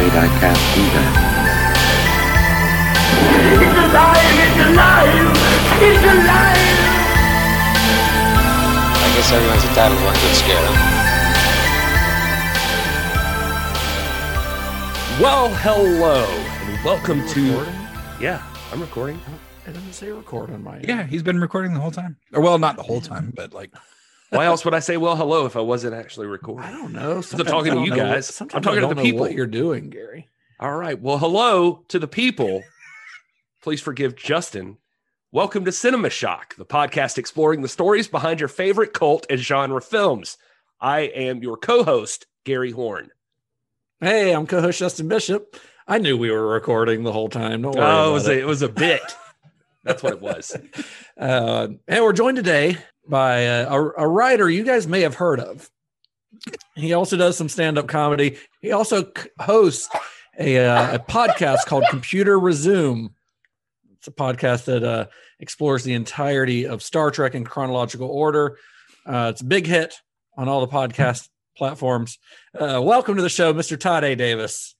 I'm afraid I can't do that. It's alive! It's alive! It's alive! I guess everyone's entitled to one good scare. Well, hello, and welcome to. Recording? Yeah, I'm recording. It doesn't say record on my. Yeah, he's been recording the whole time. Or well, not the whole time, but like Why else would I say well hello if I wasn't actually recording? I don't know. I'm talking to you what- guys. I'm talking I to the know people. What you're doing, Gary? All right. Well, hello to the people. Please forgive Justin. Welcome to Cinema Shock, the podcast exploring the stories behind your favorite cult and genre films. I am your co-host, Gary Horn. Hey, I'm co-host Justin Bishop. I knew we were recording the whole time. Don't worry. Oh, it was a, it was a bit. That's what it was. Uh, and we're joined today by uh, a, a writer you guys may have heard of. He also does some stand-up comedy. He also c- hosts a, uh, a podcast called Computer Resume. It's a podcast that uh, explores the entirety of Star Trek in chronological order. Uh, it's a big hit on all the podcast platforms. Uh, welcome to the show, Mr. Todd A. Davis.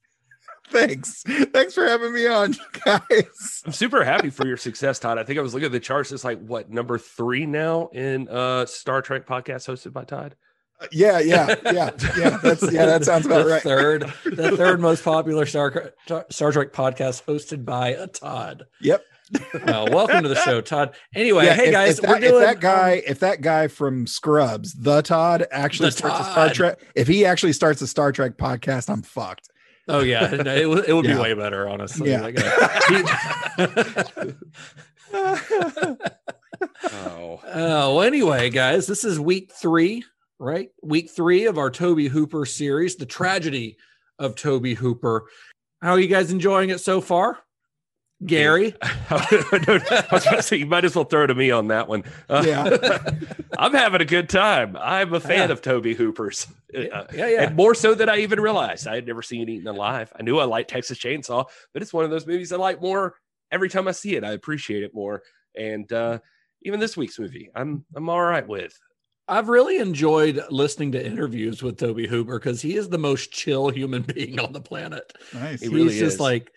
Thanks. Thanks for having me on, guys. I'm super happy for your success, Todd. I think I was looking at the charts. It's like what number three now in uh Star Trek podcast hosted by Todd. Uh, yeah, yeah, yeah, yeah. That's yeah, that sounds about the right. Third, the third most popular Star, Star Trek podcast hosted by a Todd. Yep. Well, welcome to the show, Todd. Anyway, Yeah, hey if- guys, if, we're that, doing if that guy, um, if that guy from Scrubs, the Todd, actually The starts a Star Trek, if he actually starts a Star Trek podcast, I'm fucked. Oh yeah, no, it, would- it would Yeah. be way better, honestly. Yeah. Like, uh, Oh, Oh, well, anyway, guys, this is week three, right? Week three of our Tobe Hooper series, the tragedy of Tobe Hooper. How are you guys enjoying it so far? Gary, I was going to say you might as well throw it to me on that one. Uh, Yeah. I'm having a good time. I'm a fan Yeah. of Tobe Hooper's, Uh, yeah, yeah. and more so than I even realized. I had never seen Eaten Alive. I knew I liked Texas Chainsaw, but it's one of those movies I like more every time I see it. I appreciate it more, and uh, even this week's movie, I'm I'm all right with. I've really enjoyed listening to interviews with Tobe Hooper because he is the most chill human being on the planet. Nice. He He's really just is. like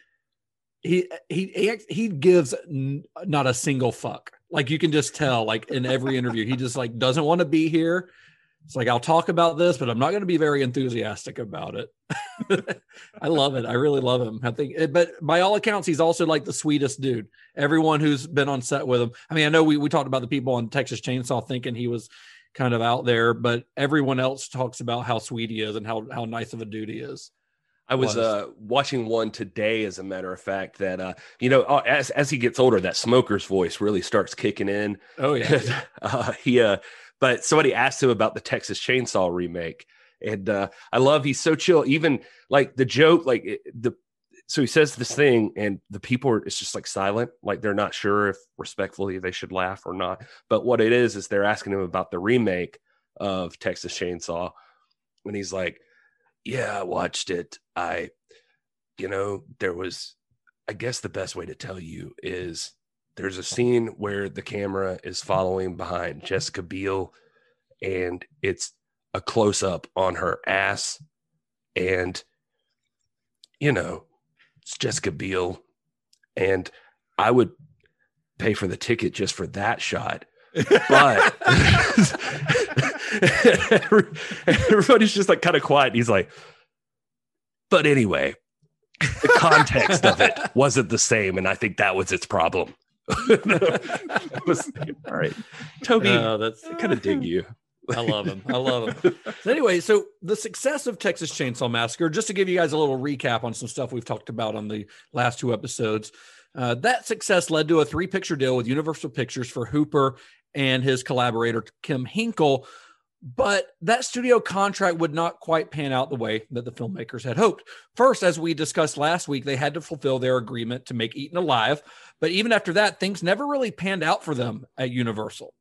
he he he, gives n- not a single fuck. Like you can just tell, like in every interview, he just like doesn't want to be here. It's like I'll talk about this, but I'm not going to be very enthusiastic about it. I love it. I really love him. I think, eh, but by all accounts, he's also like the sweetest dude. Everyone who's been on set with him. I mean, I know we we talked about the people on Texas Chainsaw thinking he was kind of out there, but everyone else talks about how sweet he is and how how nice of a dude he is. I was, uh, watching one today, as a matter of fact, that uh, you know, uh, as as he gets older, that smoker's voice really starts kicking in. Oh yeah. uh, he, uh, but somebody asked him about the Texas Chainsaw remake, and uh, I love he's so chill. Even like the joke, like it, the so he says this thing, and the people are it's just like silent, like they're not sure if respectfully they should laugh or not. But what it is is they're asking him about the remake of Texas Chainsaw, and he's like, "Yeah, I watched it. I, you know, there was, I guess the best way to tell you is." there's a scene where the camera is following behind Jessica Biel and it's a close up on her ass and you know it's Jessica Biel and I would pay for the ticket just for that shot but everybody's just like kind of quiet and he's like but anyway the context of it wasn't the same and I think that was its problem was all right, Tobe. Oh, that's I kind of dig you. I love him. I love him. So anyway, so the success of Texas Chainsaw Massacre, just to give you guys a little recap on some stuff we've talked about on the last two episodes, uh, that success led to a three picture deal with Universal Pictures for Hooper and his collaborator Kim Henkel. But that studio contract would not quite pan out the way that the filmmakers had hoped. First, as we discussed last week, they had to fulfill their agreement to make Eaten alive. But even after that, things never really panned out for them at Universal.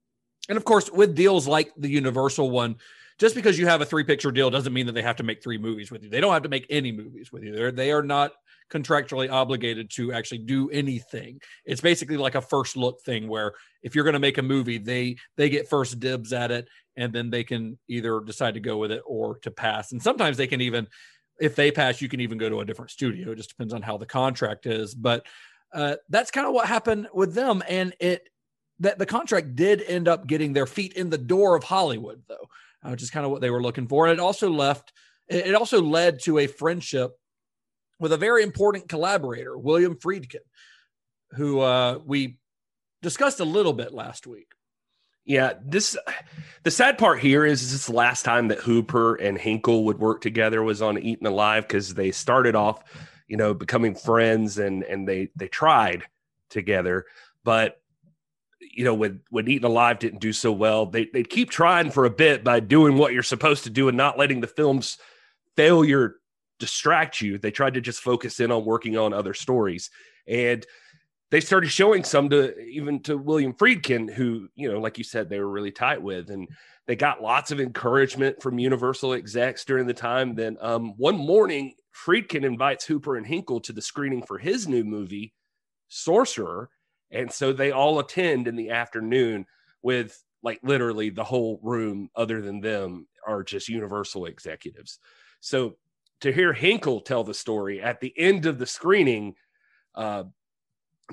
And of course, with deals like the Universal one, just because you have a three picture deal doesn't mean that they have to make three movies with you. They don't have to make any movies with you. They're, they are not contractually obligated to actually do anything. It's basically like a first look thing where if you're going to make a movie, they they get first dibs at it and then they can either decide to go with it or to pass. And sometimes they can even if they pass, you can even go to a different studio. It just depends on how the contract is. But uh, that's kind of what happened with them. And it that the contract did end up getting their feet in the door of Hollywood, though, uh, which is kind of what they were looking for. And it also left, it also led to a friendship with a very important collaborator, William Friedkin, who uh, we discussed a little bit last week. Yeah, this the sad part here is this is the last time that Hooper and Henkel would work together was on Eaten Alive because they started off, you know, becoming friends and and they they tried together, but you know when when Eaten Alive didn't do so well, they they'd keep trying for a bit by doing what you're supposed to do and not letting the film's failure distract you. They tried to just focus in on working on other stories and they started showing some to even to William Friedkin, who, you know, like you said, they were really tight with. And they got lots of encouragement from Universal execs during the time. Then um, one morning, Friedkin invites Hooper and Henkel to the screening for his new movie, Sorcerer. And so they all attend in the afternoon with like literally the whole room, other than them, are just Universal executives. So to hear Henkel tell the story at the end of the screening, uh,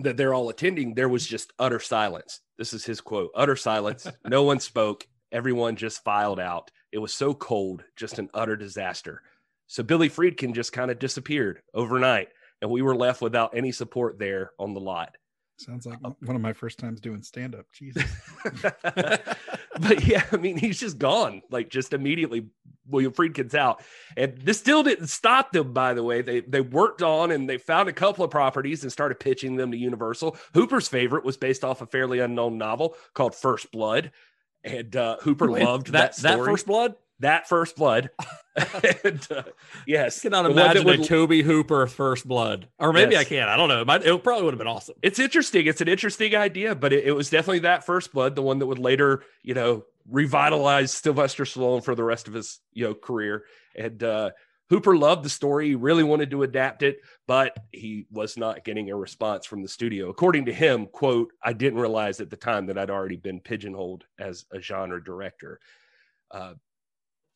that they're all attending, there was just utter silence. This is his quote utter silence. no one spoke. Everyone just filed out. It was so cold, just an utter disaster. So Billy Friedkin just kind of disappeared overnight, and we were left without any support there on the lot. Sounds like one of my first times doing stand up. Jesus. but yeah, I mean, he's just gone, like just immediately. William Friedkin's out, and this still didn't stop them. By the way, they they worked on and they found a couple of properties and started pitching them to Universal. Hooper's favorite was based off a fairly unknown novel called First Blood, and uh, Hooper Wait, loved that that that first blood. That First Blood. and, uh, yes, I cannot the one that imagine a Tobe Hooper first blood, or maybe Yes. I can. I don't know. It, might, it probably would have been awesome. it's interesting. It's an interesting idea, but it, it was definitely that first blood, the one that would later, you know, revitalize Sylvester Stallone for the rest of his, you know, career. And uh, Hooper loved the story. He really wanted to adapt it, but he was not getting a response from the studio. According to him, quote, I didn't realize at the time that I'd already been pigeonholed as a genre director. Uh,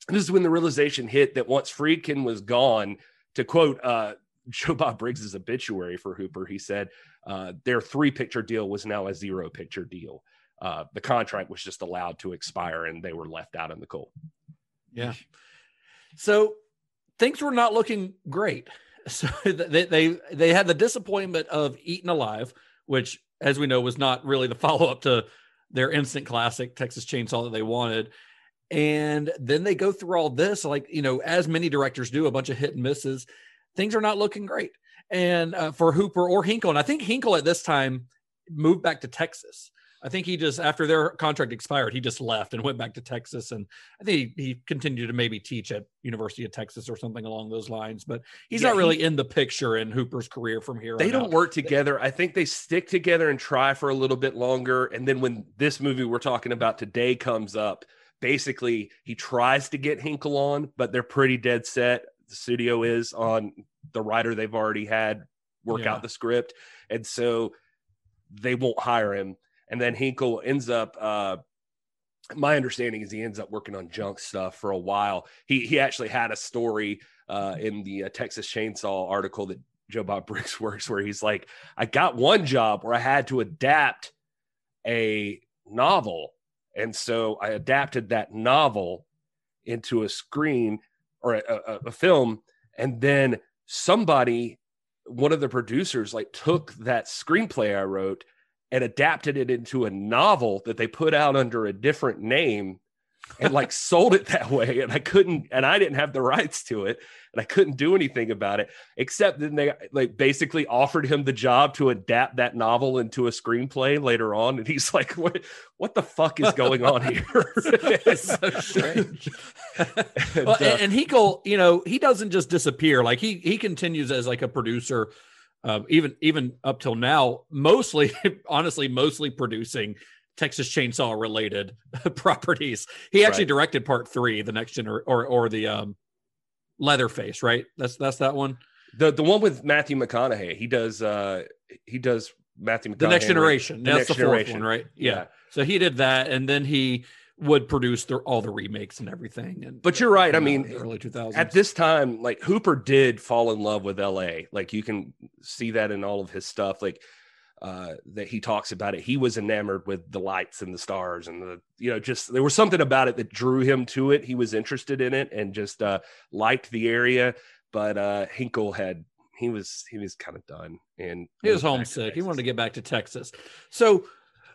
this is when the realization hit that once Friedkin was gone, to quote uh, Joe Bob Briggs's obituary for Hooper, he said, uh, their three picture deal was now a zero picture deal. Uh, the contract was just allowed to expire and they were left out in the cold. Yeah. So things were not looking great. So they they they had the disappointment of Eaten Alive, which, as we know, was not really the follow up to their instant classic Texas Chainsaw that they wanted. And then they go through all this, like you know, as many directors do, a bunch of hit and misses. Things are not looking great. And uh, for Hooper or Henkel, and I think Henkel at this time moved back to Texas. I think he just after their contract expired, he just left and went back to Texas. And I think he, he continued to maybe teach at University of Texas or something along those lines. But he's Yeah, not he- really in the picture in Hooper's career from here. They on don't out. work together. I think they stick together and try for a little bit longer. And then when this movie we're talking about today comes up, basically he tries to get Henkel on, but they're pretty dead set. The studio is on the writer they've already had work Yeah. out the script. And so they won't hire him. And then Henkel ends up uh my understanding is he ends up working on junk stuff for a while. He he actually had a story uh, in the uh, Texas Chainsaw article that Joe Bob Briggs works, where he's like, I got one job where I had to adapt a novel, and so I adapted that novel into a screen or a, a, a film, and then somebody, one of the producers, like took that screenplay I wrote and adapted it into a novel that they put out under a different name and like sold it that way and i couldn't and i didn't have the rights to it and i couldn't do anything about it except then they like basically offered him the job to adapt that novel into a screenplay later on and he's like what what the fuck is going on here It's so strange. And, well, uh, and, and Henkel, you know, he doesn't just disappear. Like he he continues as like a producer, um, even even up till now. Mostly, honestly, mostly producing Texas Chainsaw related properties. He actually Right. directed part three, the next gener or or the um, Leatherface, right? That's that's that one. the the one with matthew mcconaughey he does uh he does matthew mcconaughey The next generation. The That's Next the fourth Generation. one, right? Yeah. Yeah. So he did that, and then he would produce the, all the remakes and everything. And But you're right. I mean, early 2000s. at this time like hooper did fall in love with la like you can see that in all of his stuff like uh that he talks about it he was enamored with the lights and the stars and the you know just there was something about it that drew him to it he was interested in it and just uh liked the area but uh Henkel had he was he was kind of done and He was moved back to homesick. He wanted to get back to Texas. So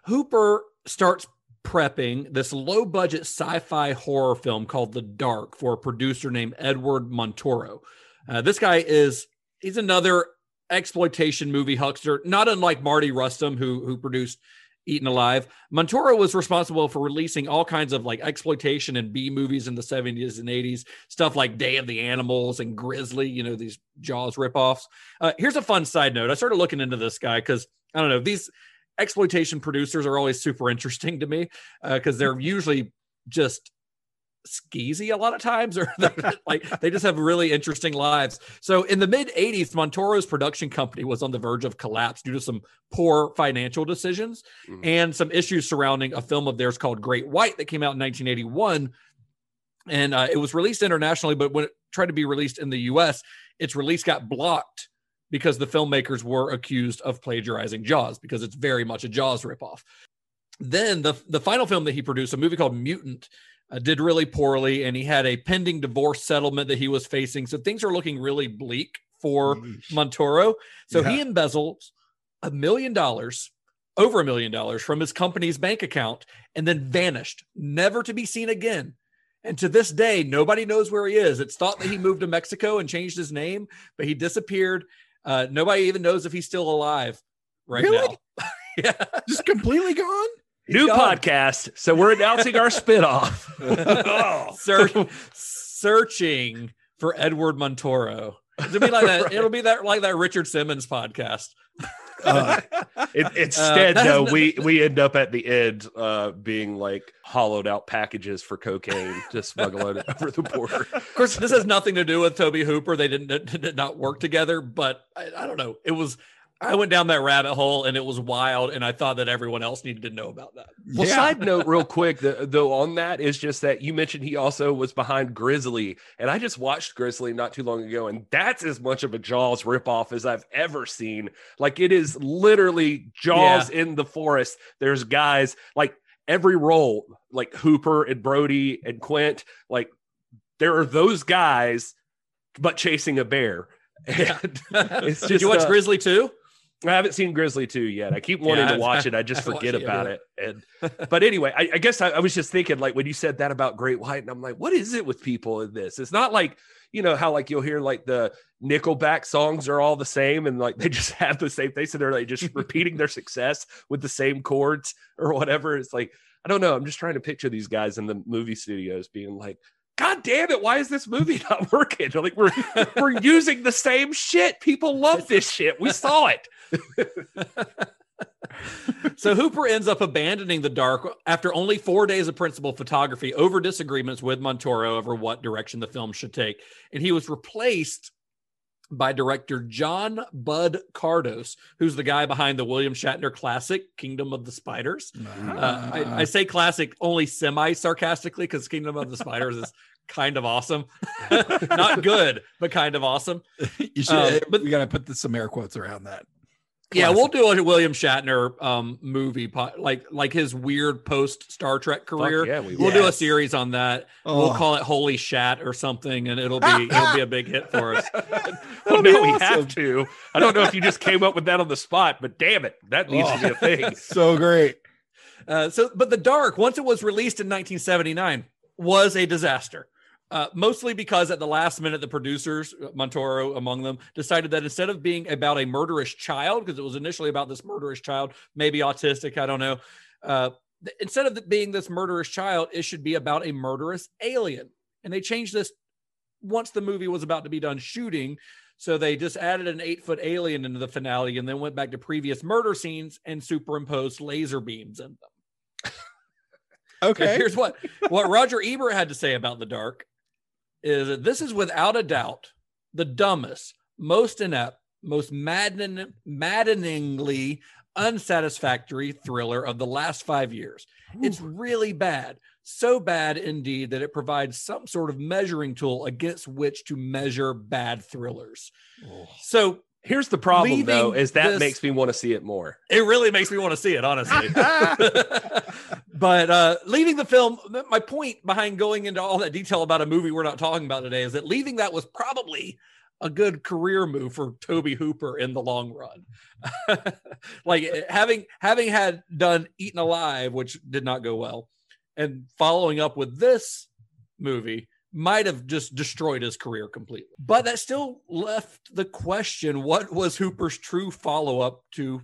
Hooper starts prepping this low budget sci fi horror film called The Dark for a producer named Edward Montoro. Uh, this guy is, he's another exploitation movie huckster, not unlike Mardi Rustam, who, who produced Eaten Alive. Montoro was responsible for releasing all kinds of like exploitation and B movies in the 70s and 80s, stuff like Day of the Animals and Grizzly, you know, these Jaws ripoffs. Uh, here's a fun side note. I started looking into this guy because I don't know these exploitation producers are always super interesting to me because they're usually just skeezy a lot of times or like they just have really interesting lives. So in the mid 80s montoro's production company was on the verge of collapse due to some poor financial decisions Mhm. and some issues surrounding a film of theirs called great white that came out in 1981 and uh, it was released internationally but when it tried to be released in the us its release got blocked because the filmmakers were accused of plagiarizing jaws because it's very much a jaws ripoff. Then the the final film that he produced a movie called mutant uh, did really poorly and he had a pending divorce settlement that he was facing so things are looking really bleak for Yeesh. montoro so he Yeah. embezzles a million dollars over a million dollars from his company's bank account and then vanished never to be seen again and to this day nobody knows where he is it's thought that he moved to mexico and changed his name but he disappeared uh, nobody even knows if he's still alive right Really? now yeah Just completely gone. New gone. podcast so we're announcing our spin-off Oh. Search, searching for Edward Montoro. It'll be like that. It'll be that like that Richard Simmons podcast. Uh, It, instead, has though, we we end up at the end uh, being like hollowed out packages for cocaine to smuggle it over the border. Of course, this has nothing to do with Tobe Hooper. They didn't did not work together, but I, I don't know. It was. I went down that rabbit hole and it was wild, and I thought that everyone else needed to know about that. Well, yeah. side note, real quick, the, though, on that is just that you mentioned he also was behind Grizzly, and I just watched Grizzly not too long ago, and that's as much of a Jaws ripoff as I've ever seen. Like it is literally Jaws in the forest. There's guys like every role, like Hooper and Brody and Quint, like there are those guys, but chasing a bear. And it's Did you watch uh, Grizzly too? I haven't seen Grizzly 2 yet. I keep wanting Yeah, to watch it. I just I've forget it, about it. And but anyway, I, I guess I, I was just thinking like when you said that about Great White, and I'm like, what is it with people in this? It's not like you know how like you'll hear like the Nickelback songs are all the same and like they just have the same thing, so they're like just repeating their success with the same chords or whatever. It's like I don't know. I'm just trying to picture these guys in the movie studios being like. God damn it! Why is this movie not working? Like we're we're using the same shit. People love this shit. We saw it. so Hooper ends up abandoning the dark after only four days of principal photography over disagreements with Montoro over what direction the film should take. And he was replaced by director John Bud Cardos, who's the guy behind the William Shatner classic, Kingdom of the Spiders. Uh, I, I say classic only semi sarcastically because Kingdom of the Spiders is kind of awesome. Not good, but kind of awesome. you should. um, but- we got to put the, some air quotes around that. Yeah, we'll do a William Shatner um, movie, like like his weird post Star Trek career. yeah, we will do a series on that. Oh. We'll call it Holy Shat or something, and it'll be it'll be a big hit for us. well, be now we have to. I don't know if you just came up with that on the spot, but damn it, that needs to be a thing. so great. Uh, so, but the Dark, once it was released in 1979, was a disaster. Uh, mostly because at the last minute, the producers, Montoro among them, decided that instead of being about a murderous child, because it was initially about this murderous child, maybe autistic, I don't know. Uh, th- instead of being this murderous child, it should be about a murderous alien. And they changed this once the movie was about to be done shooting. So they just added an eight foot alien into the finale and then went back to previous murder scenes and superimposed laser beams in them. Okay. here's what what Roger Ebert had to say about the dark is that this is without a doubt the dumbest, most inept, most maddening, maddeningly unsatisfactory thriller of the last five years. It's really bad. So bad indeed that it provides some sort of measuring tool against which to measure bad thrillers. So Here's the problem, though, is that this- makes me want to see it more. it really makes me want to see it, honestly. but uh, leaving the film, my point behind going into all that detail about a movie we're not talking about today is that leaving that was probably a good career move for Tobe Hooper in the long run. like having having had done Eaten Alive, which did not go well, and following up with this movie might have just destroyed his career completely. But that still left the question what was Hooper's true follow up to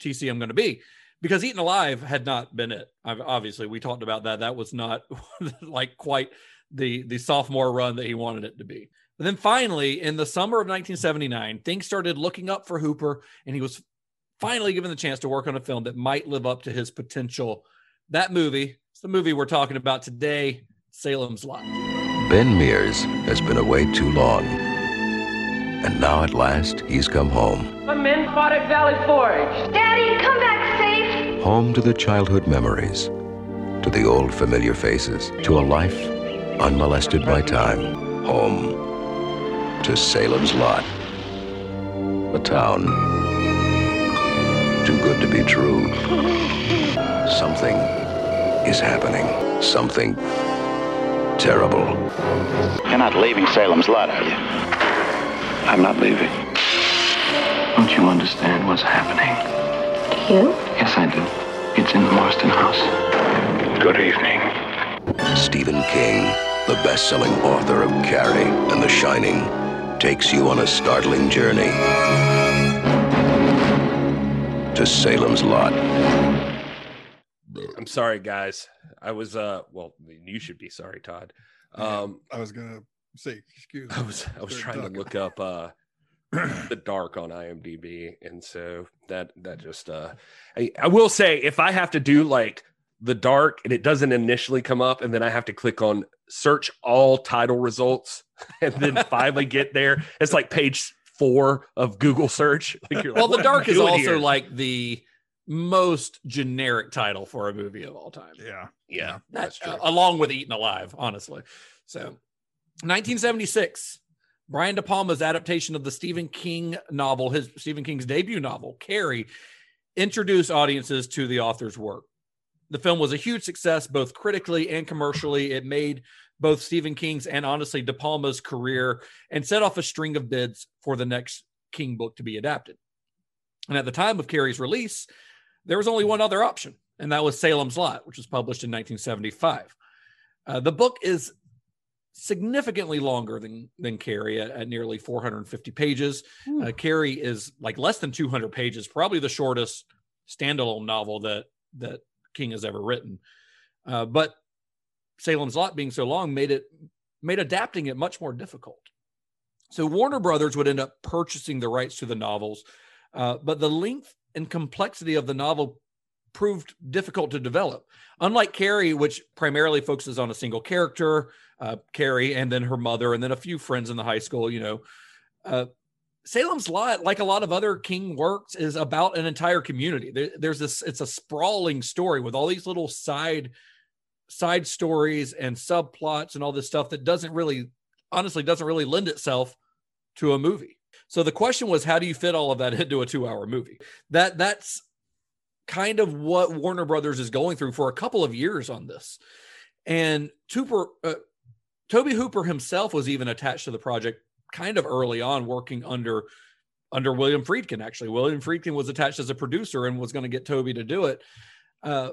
TC I'm going to be? Because Eaten Alive had not been it. I've- Obviously, we talked about that. That was not like quite the the sophomore run that he wanted it to be. But then finally, in the summer of 1979, things started looking up for Hooper, and he was finally given the chance to work on a film that might live up to his potential. That movie, it's the movie we're talking about today, Salem's Lot. Ben Mears has been away too long. And now at last, he's come home. The men fought at Valley Forge. Daddy, come back safe. Home to the childhood memories, to the old familiar faces, to a life unmolested by time. Home to Salem's Lot. A town too good to be true. Something is happening. Something terrible. You're not leaving Salem's Lot, are you? I'm not leaving. Don't you understand what's happening? Do you? Yes, I do. It's in the Marsten house. Good evening. Stephen King, the best-selling author of Carrie and The Shining, takes you on a startling journey to Salem's Lot. I'm sorry, guys. I was uh well, you should be sorry, Todd. Um I was gonna say, excuse me. I was I was trying duck. to look up uh the dark on IMDb, and so that that just uh I, I will say if I have to do like the dark and it doesn't initially come up, and then I have to click on search all title results, and then finally get there, it's like page four of Google search. Like like, Well, The "What am I Dark is also here?" like the most generic title for a movie of all time. Yeah. yeah, That, that's true. uh, along with Eaten Alive, honestly. So, 1976, Brian De Palma's adaptation of the Stephen King novel, his Stephen King's debut novel, Carrie, introduced audiences to the author's work. The film was a huge success, both critically and commercially. It made both Stephen King's and honestly De Palma's career and set off a string of bids for the next King book to be adapted. And at the time of Carrie's release, there was only one other option, and that was Salem's Lot, which was published in 1975. Uh, the book is significantly longer than than Carrie at, at nearly 450 pages. Uh, Carrie is like less than 200 pages, probably the shortest standalone novel that that King has ever written. Uh, but Salem's Lot being so long made it made adapting it much more difficult. So Warner Brothers would end up purchasing the rights to the novels, uh, but the length and complexity of the novel proved difficult to develop. Unlike Carrie, which primarily focuses on a single character, uh, Carrie, and then her mother, and then a few friends in the high school, you know, uh, Salem's Lot, like a lot of other King works, is about an entire community. There, there's this, it's a sprawling story with all these little side side stories and subplots and all this stuff that doesn't really honestly doesn't really lend itself to a movie. So the question was how do you fit all of that into a 2-hour movie? That that's kind of what Warner Brothers is going through for a couple of years on this. And Tooper, uh, Tobe Hooper himself was even attached to the project kind of early on working under under William Friedkin actually. William Friedkin was attached as a producer and was going to get Tobe to do it. Uh,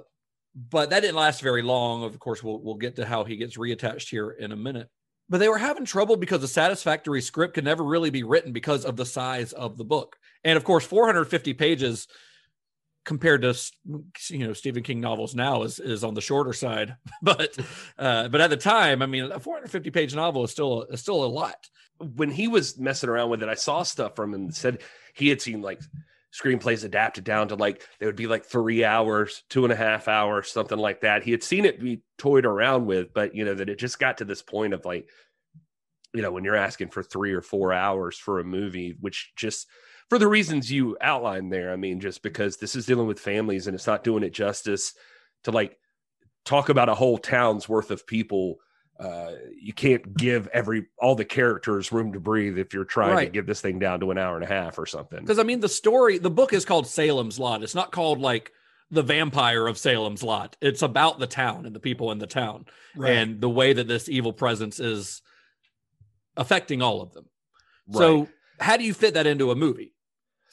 but that didn't last very long. Of course, we'll we'll get to how he gets reattached here in a minute. But they were having trouble because a satisfactory script could never really be written because of the size of the book. And of course, 450 pages compared to you know Stephen King novels now is is on the shorter side. But uh, but at the time, I mean, a 450 page novel is still is still a lot. When he was messing around with it, I saw stuff from him and said he had seen like screenplays adapted down to like they would be like three hours, two and a half hours, something like that. He had seen it be toyed around with, but you know that it just got to this point of like, you know, when you're asking for three or four hours for a movie, which just for the reasons you outlined there. I mean, just because this is dealing with families and it's not doing it justice to like talk about a whole town's worth of people uh, you can't give every all the characters room to breathe if you're trying right. to get this thing down to an hour and a half or something. Because I mean, the story, the book is called Salem's Lot. It's not called like the vampire of Salem's Lot. It's about the town and the people in the town right. and the way that this evil presence is affecting all of them. Right. So, how do you fit that into a movie?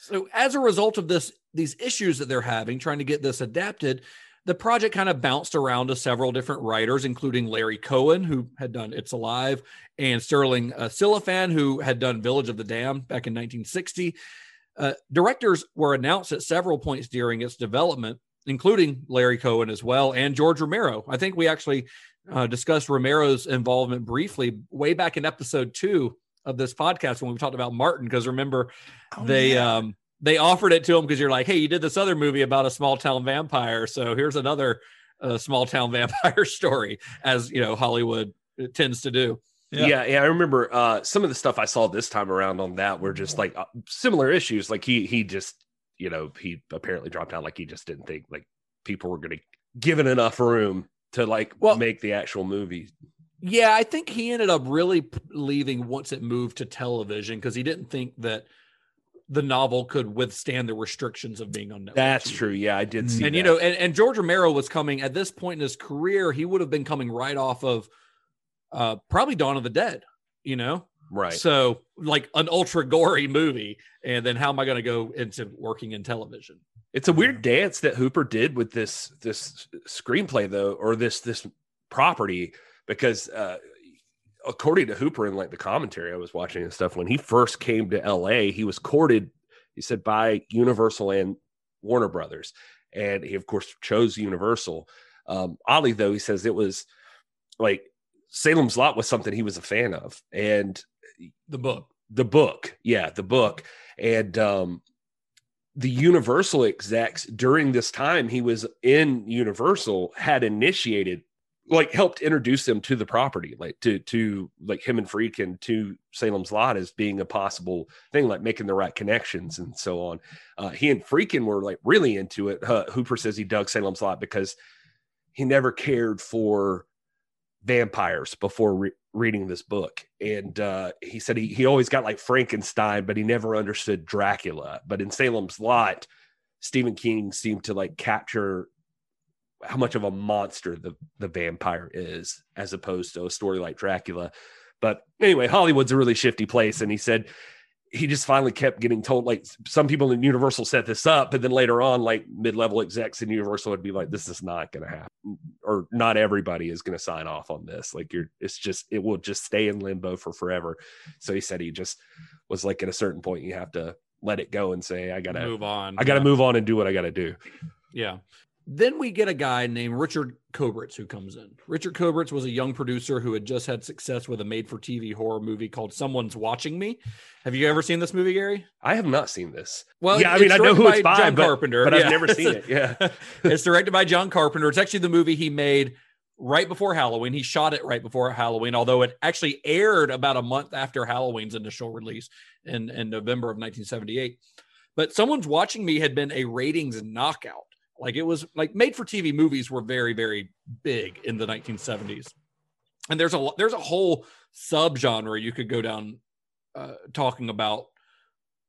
So, as a result of this, these issues that they're having trying to get this adapted, the project kind of bounced around to several different writers, including Larry Cohen, who had done It's Alive, and Stirling uh, Silliphant, who had done Village of the Damned back in 1960. Uh, directors were announced at several points during its development, including Larry Cohen as well, and George Romero. I think we actually uh, discussed Romero's involvement briefly way back in episode two of this podcast when we talked about Martin, because remember, oh, they. Yeah. Um, they offered it to him because you're like, hey, you did this other movie about a small town vampire, so here's another uh, small town vampire story, as you know Hollywood uh, tends to do. Yeah. yeah, yeah, I remember uh, some of the stuff I saw this time around on that were just like uh, similar issues. Like he he just you know he apparently dropped out. Like he just didn't think like people were going to give it enough room to like well, make the actual movie. Yeah, I think he ended up really leaving once it moved to television because he didn't think that the novel could withstand the restrictions of being on Netflix. That's true. Yeah, I did see. And that. you know, and, and George Romero was coming at this point in his career. He would have been coming right off of uh, probably Dawn of the Dead. You know, right? So like an ultra gory movie, and then how am I going to go into working in television? It's a weird dance that Hooper did with this this screenplay though, or this this property because uh, according to Hooper in like the commentary I was watching and stuff, when he first came to LA, he was courted, he said, by Universal and Warner Brothers. And he, of course, chose Universal. Um, oddly, though, he says it was like Salem's Lot was something he was a fan of. And the book, the book, yeah, the book. And um, the Universal execs during this time he was in Universal had initiated like helped introduce them to the property, like to to like him and Friedkin to Salem's Lot as being a possible thing, like making the right connections and so on. Uh, he and Friedkin were like really into it. Uh, Hooper says he dug Salem's Lot because he never cared for vampires before re- reading this book, and uh, he said he he always got like Frankenstein, but he never understood Dracula. But in Salem's Lot, Stephen King seemed to like capture how much of a monster the the vampire is as opposed to a story like Dracula. But anyway, Hollywood's a really shifty place, and he said he just finally kept getting told like some people in Universal set this up, but then later on, like mid-level execs in Universal would be like, "This is not going to happen," or not everybody is going to sign off on this. Like you're, it's just it will just stay in limbo for forever. So he said he just was like at a certain point you have to let it go and say, "I got to move on. I got to yeah. move on and do what I got to do." Yeah. Then we get a guy named Richard Kobritz who comes in. Richard Kobritz was a young producer who had just had success with a made for TV horror movie called Someone's Watching Me. Have you ever seen this movie, Gary? I have not seen this. Well, yeah, I mean, I know who it's by, John but, Carpenter, but. I've never seen it. Yeah. it's directed by John Carpenter. It's actually the movie he made right before Halloween. He shot it right before Halloween, although it actually aired about a month after Halloween's initial release in, in November of 1978. But Someone's Watching Me had been a ratings knockout like it was like made for TV movies were very very big in the 1970s. And there's a there's a whole subgenre you could go down uh, talking about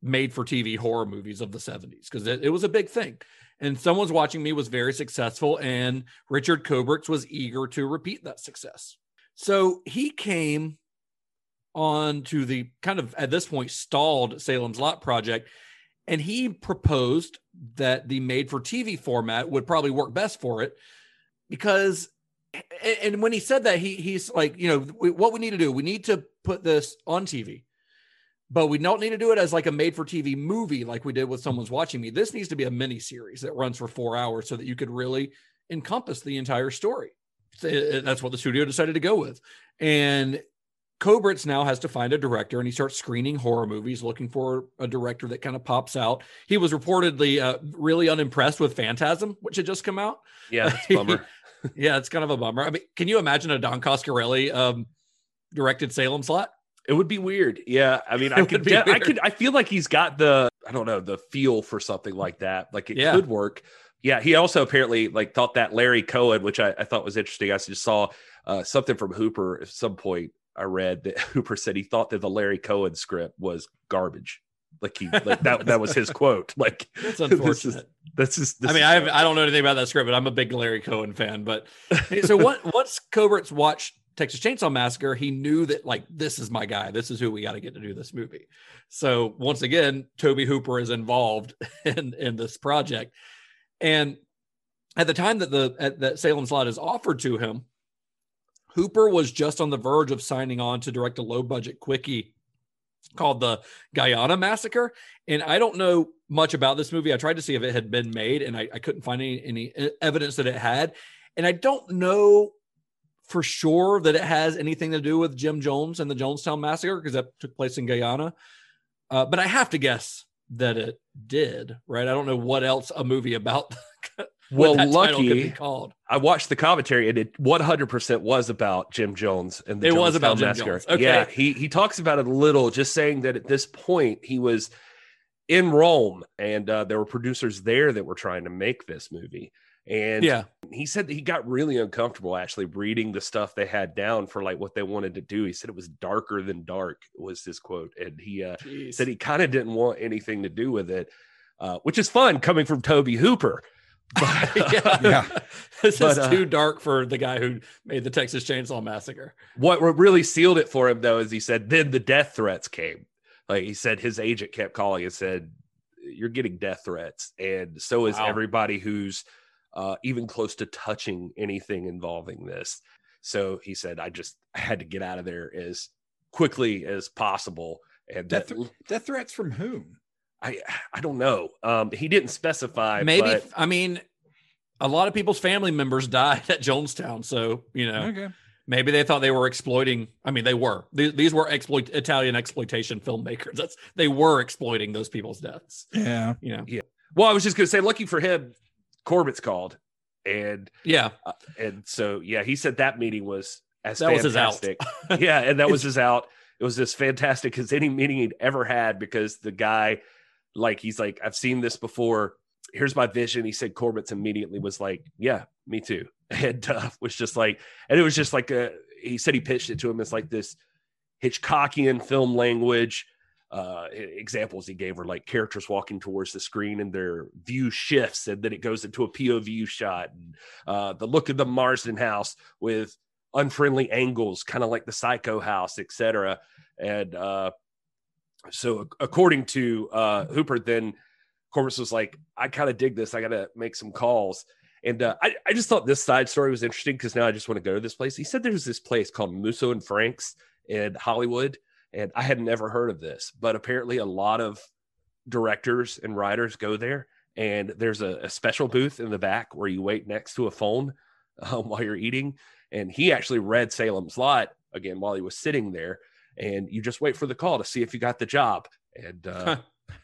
made for TV horror movies of the 70s because it, it, was a big thing. And someone's watching me was very successful, and Richard Kobritz was eager to repeat that success. So he came on to the kind of at this point stalled Salem's Lot project and he proposed that the made for TV format would probably work best for it. because and, when he said that he he's like you know what we need to do we need to put this on tv but we don't need to do it as like a made for tv movie like we did with someone's watching me this needs to be a mini series that runs for four hours so that you could really encompass the entire story that's what the studio decided to go with and Kobritz now has to find a director and he starts screening horror movies looking for a director that kind of pops out. He was reportedly uh, really unimpressed with Phantasm, which had just come out. Yeah, that's bummer. yeah, it's kind of a bummer. I mean, can you imagine a Don Coscarelli um, directed Salem's Lot? It would be weird. Yeah, I mean, I could, get, I could, I feel like he's got the, I don't know, the feel for something like that. Like it Yeah. could work. Yeah, he also apparently like thought that Larry Cohen, which I, I thought was interesting. I just saw uh, something from Hooper at some point. I read that Hooper said he thought that the Larry Cohen script was garbage. Like he, like that, that was his quote. Like That's this is- unfortunate. This is. This I mean, is- I have, I don't know anything about that script, but I'm a big Larry Cohen fan. But so what, once Kobritz watched Texas Chainsaw Massacre, he knew that like this is my guy. This is who we got to get to do this movie. So once again, Tobe Hooper is involved in in this project, and at the time that the at, that Salem's Lot is offered to him, Hooper was just on the verge of signing on to direct a low budget quickie called the Guyana Massacre. And I don't know much about this movie. I tried to see if it had been made, and I, I couldn't find any, any evidence that it had. And I don't know for sure that it has anything to do with Jim Jones and the Jonestown Massacre because that took place in Guyana. Uh, but I have to guess that it did, right? I don't know what else a movie about well, what that title could be lucky. called. I watched the commentary and it 100% was about Jim Jones and the It was about Jim Massacre. Jones. Okay. Yeah, he he talks about it a little, just saying that at this point he was in Rome and uh, there were producers there that were trying to make this movie. And Yeah. he said that he got really uncomfortable actually reading the stuff they had down for like what they wanted to do. He said it was darker than dark was his quote, and he uh, said he kind of didn't want anything to do with it, uh, which is fun coming from Tobe Hooper. But, yeah. Yeah. this But, is uh, too dark for the guy who made the Texas Chainsaw Massacre. what really sealed it for him though is he said then the death threats came like he said his agent kept calling and said you're getting death threats and so is Wow. everybody who's uh, even close to touching anything involving this so he said i just had to get out of there as quickly as possible and Death, that, th- death threats from whom? I i don't know um he didn't specify Maybe but- I mean, a lot of people's family members died at Jonestown, so you know Okay. maybe they thought they were exploiting. I mean, they were. These, these were exploit Italian exploitation filmmakers. That's they were exploiting those people's deaths. Yeah. You know, Yeah. well i was just gonna say lucky for him Kobritz called and yeah, Uh, and so yeah, he said that meeting was as That was his out. yeah, and that was his out. It was as fantastic as any meeting he'd ever had because the guy, like, he's like, I've seen this before. Here's my vision. He said Kobritz immediately was like, Yeah, me too. And uh, was just like, and it was just like a. He said he pitched it to him it's like this Hitchcockian film language. Uh, examples he gave were like characters walking towards the screen and their view shifts, and then it goes into a POV shot. And uh, the look of the Marsten house with unfriendly angles, kind of like the Psycho house, etc. And uh, so, according to uh, Hooper, then Kobritz was like, "I kind of dig this. I got to make some calls." And uh, I, I just thought this side story was interesting because now I just want to go to this place. He said there's this place called Musso and Frank's in Hollywood, and I had never heard of this, but apparently a lot of directors and writers go there. And there's a, a special booth in the back where you wait next to a phone um, while you're eating. And he actually read Salem's Lot again while he was sitting there. And you just wait for the call to see if you got the job. And uh,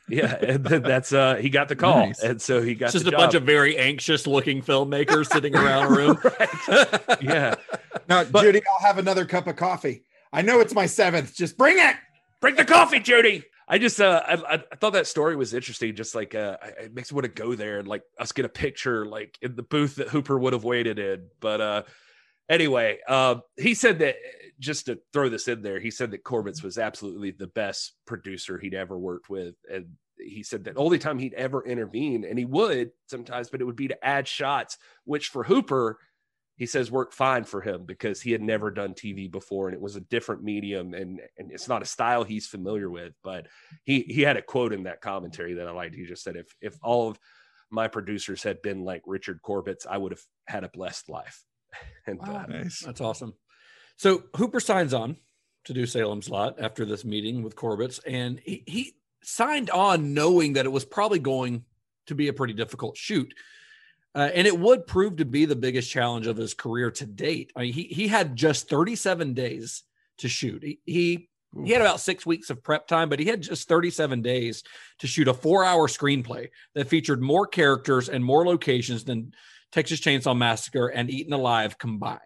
yeah, and then that's uh, he got the call, Nice. and so he got it's just the a bunch of very anxious looking filmmakers sitting around a room. yeah. Now, But- Judy, I'll have another cup of coffee. I know it's my seventh. Just bring it. Bring the coffee, Judy. I just uh I, I- I thought that story was interesting. Just like uh it makes me want to go there and like us get a picture like in the booth that Hooper would have waited in. But uh anyway, um he said that just to throw this in there, he said that Kobritz was absolutely the best producer he'd ever worked with. And he said that only time he'd ever intervene, and he would sometimes, but it would be to add shots, which for Hooper, he says worked fine for him because he had never done TV before and it was a different medium and and it's not a style he's familiar with. But he he had a quote in that commentary that I liked. He just said, if if all of my producers had been like Richard Kobritz, I would have had a blessed life. and Wow. uh, Nice. That's awesome. So Hooper signs on to do Salem's Lot after this meeting with Kobritz, and he, he signed on knowing that it was probably going to be a pretty difficult shoot. Uh, and it would prove to be the biggest challenge of his career to date. I mean, he, he had just 37 days to shoot. He, he he had about six weeks of prep time, but he had just 37 days to shoot a four hour screenplay that featured more characters and more locations than Texas Chainsaw Massacre and Eaten Alive combined.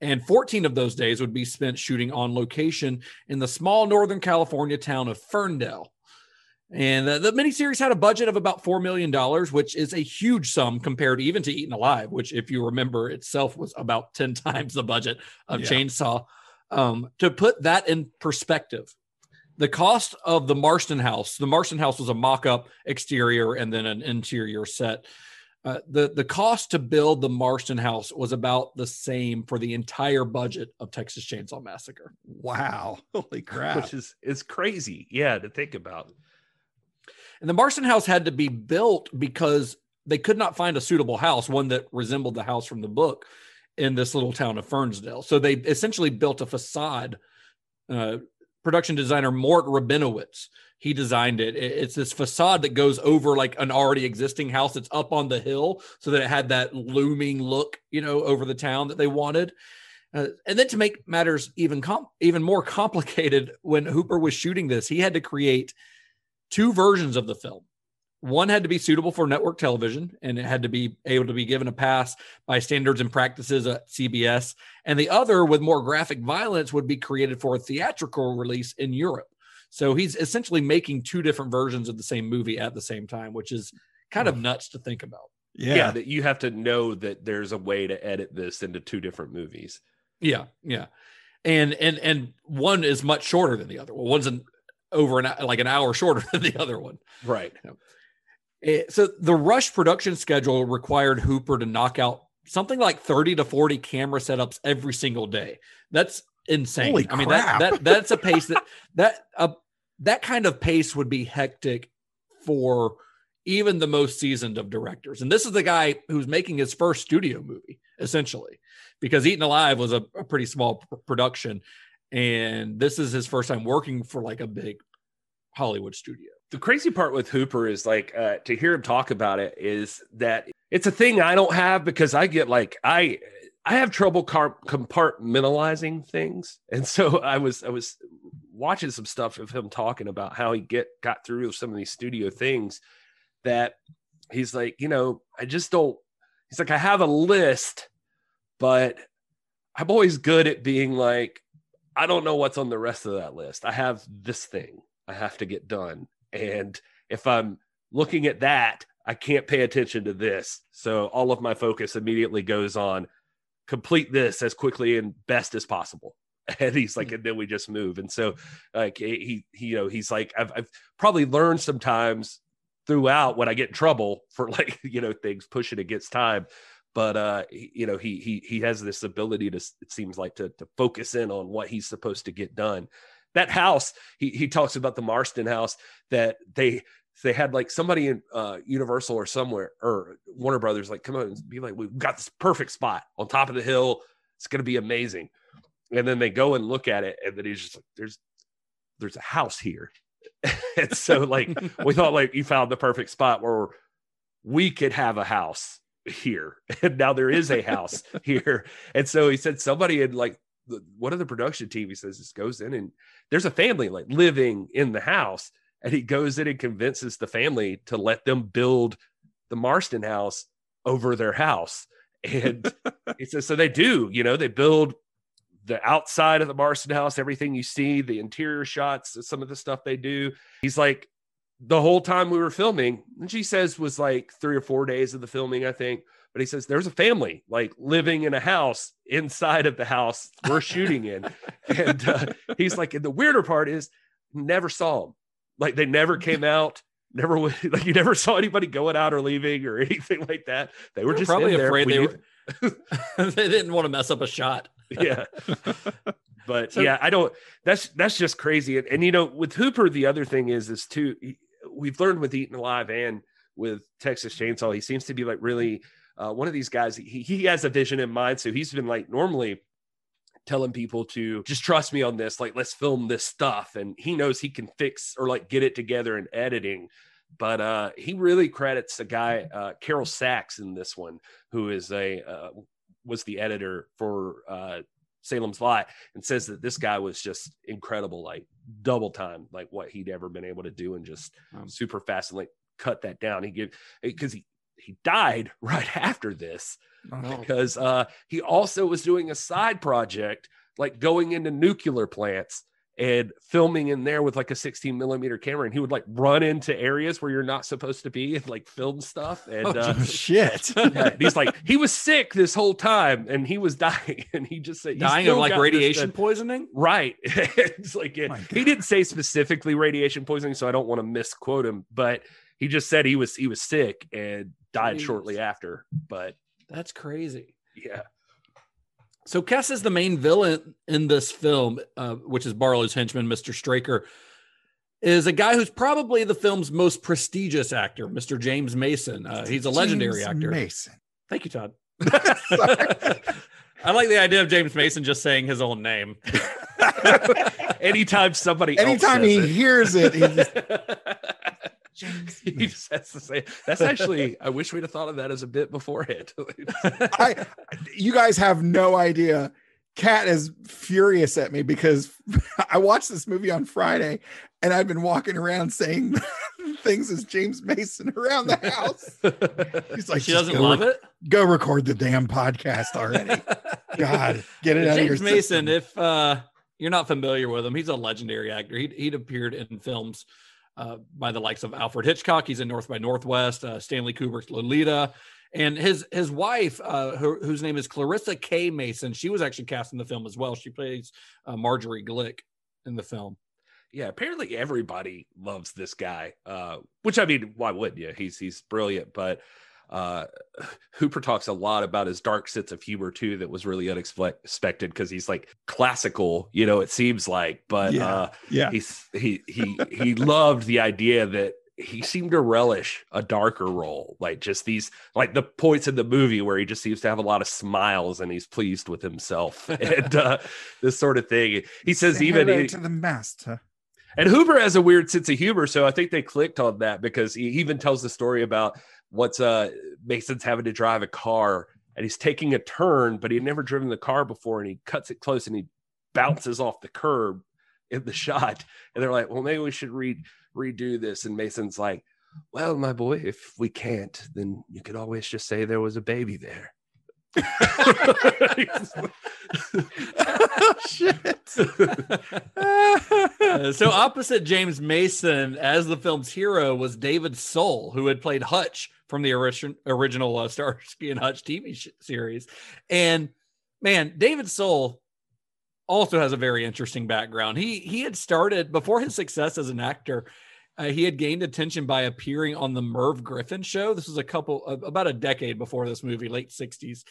And 14 of those days would be spent shooting on location in the small Northern California town of Ferndale. And the, the miniseries had a budget of about $4 million, which is a huge sum compared even to Eaten Alive, which, if you remember, itself was about 10 times the budget of Yeah. Chainsaw. Um, to put that in perspective, the cost of the Marsten house, the Marsten house was a mock up exterior and then an interior set. Uh, the the cost to build the Marsten house was about the same for the entire budget of Texas Chainsaw Massacre. Wow. Holy crap. which is is crazy. Yeah, to think about. And the Marsten house had to be built because they could not find a suitable house, one that resembled the house from the book in this little town of Ferndale. So they essentially built a facade. Uh, production designer Mort Rabinowitz, he designed it. It- It's this facade that goes over like an already existing house that's up on the hill so that it had that looming look, you know, over the town that they wanted. Uh, and then to make matters even com- even more complicated, when Hooper was shooting this, he had to create two versions of the film. One had to be suitable for network television, and it had to be able to be given a pass by standards and practices at CBS. And the other, with more graphic violence, would be created for a theatrical release in Europe. So he's essentially making two different versions of the same movie at the same time, which is kind of nuts to think about. Yeah. yeah. that you have to know that there's a way to edit this into two different movies. Yeah, yeah, and and and one is much shorter than the other. Well, one's an over an like an hour shorter than the other one. Right. Eh, so the rush production schedule required Hooper to knock out something like 30 to 40 camera setups every single day. That's insane. Holy I mean that, that that's a pace that that uh, that kind of pace would be hectic for even the most seasoned of directors. And this is the guy who's making his first studio movie essentially because Eaten Alive was a, a pretty small pr- production and this is his first time working for like a big Hollywood studio. the crazy part with Hooper is like uh, to hear him talk about it is that it's a thing I don't have because I get like I I have trouble compartmentalizing things, and so I was I was watching some stuff of him talking about how he get got through some of these studio things that he's like you know I just don't. He's like I have a list, but I'm always good at being like I don't know what's on the rest of that list. I have this thing I have to get done. And if I'm looking at that, I can't pay attention to this. So all of my focus immediately goes on complete this as quickly and best as possible. And he's like, and then we just move. And so like he, he you know, he's like, I've, I've probably learned sometimes throughout when I get in trouble for like, you know, things pushing against time. But uh, you know, he he he has this ability to it seems like to to focus in on what he's supposed to get done that house he, he talks about the Marsten house that they they had like somebody in uh universal or somewhere or warner brothers like come on and be like we've got this perfect spot on top of the hill. It's going to be amazing. And then they go and look at it and then he's just like there's there's a house here. And so like we thought like you found the perfect spot where we could have a house here. And now there is a house here. And so he said somebody had like one of the production team he says this goes in and there's a family like living in the house and he goes in and convinces the family to let them build the Marsten house over their house. And he says so they do you know they build the outside of the Marsten house everything you see the interior shots some of the stuff they do. He's like the whole time we were filming and she says was like three or four days of the filming i think but he says there's a family like living in a house inside of the house we're shooting in. And uh, he's like and the weirder part is never saw them like they never came out never like you never saw anybody going out or leaving or anything like that they were They were just probably afraid We they were they didn't want to mess up a shot. yeah but So- yeah i don't that's that's just crazy and, and you know with hooper the other thing is is too we've learned with eaten alive and with Texas Chainsaw. He seems to be like really uh, one of these guys. He he has a vision in mind, so he's been like normally telling people to just trust me on this like let's film this stuff. And he knows he can fix or like get it together in editing. But uh he really credits a guy uh Carroll Sax in this one who is a uh, was the editor for uh salem's lot and says that this guy was just incredible like double time like what he'd ever been able to do and just Um, super fast and like cut that down. He gave because he he died right after this Oh. because uh, he also was doing a side project, like going into nuclear plants and filming in there with like a 16 millimeter camera. And he would like run into areas where you're not supposed to be and like film stuff. And uh, Oh, shit. yeah, and he's like, he was sick this whole time and he was dying. And he just said, Dying of like this radiation poisoning. Right. it's like it- My he didn't say specifically radiation poisoning, so I don't want to misquote him, but he just said he was he was sick and died Jeez. shortly after. But That's crazy. yeah. So Kess is the main villain in this film, uh, which is Barlow's henchman, Mr. Straker, is a guy who's probably the film's most prestigious actor, Mr. James Mason. Uh, he's a legendary actor. James actor. Mason. Thank you, Todd. I like the idea of James Mason just saying his own name. Anytime somebody else Anytime says he it. hears it, he just, he just has to say that's actually i wish we'd have thought of that as a bit beforehand I, you guys have no idea. Kat is furious at me because I watched this movie on Friday and I've been walking around saying things as James Mason around the house. He's like, she doesn't love rec- it. Go record the damn podcast already. God, get it out of your James Mason, system. if uh, you're not familiar with him, he's a legendary actor. He'd, he'd appeared in films uh, by the likes of Alfred Hitchcock. He's in North by Northwest, uh, Stanley Kubrick's Lolita. And his his wife, uh, whose name is Clarissa Kaye Mason, she was actually cast in the film as well. She plays uh, Marjorie Glick in the film. yeah apparently everybody loves this guy uh which i mean why wouldn't you he's he's brilliant but uh hooper talks a lot about his dark sense of humor too that was really unexpected because he's like classical you know it seems like but Yeah. uh yeah. he's he he he loved the idea that he seemed to relish a darker role like just these like the points in the movie where he just seems to have a lot of smiles and he's pleased with himself and uh this sort of thing he says Say even he- to the master. and Hooper has a weird sense of humor, so I think they clicked on that because he even tells the story about what's uh Mason's having to drive a car and he's taking a turn, but he'd never driven the car before, and he cuts it close and he bounces off the curb in the shot. And they're like, "Well, maybe we should re- redo this." And Mason's like, "Well, my boy, if we can't, then you could always just say there was a baby there." Shit. Uh, so opposite James Mason as the film's hero was David Soul, who had played Hutch from the origin, original uh, Starsky and Hutch TV sh- series. And man, David Soul also has a very interesting background. He he had started before his success as an actor. Uh, he had gained attention by appearing on the Merv Griffin show. This was a couple uh, about a decade before this movie, late 60s.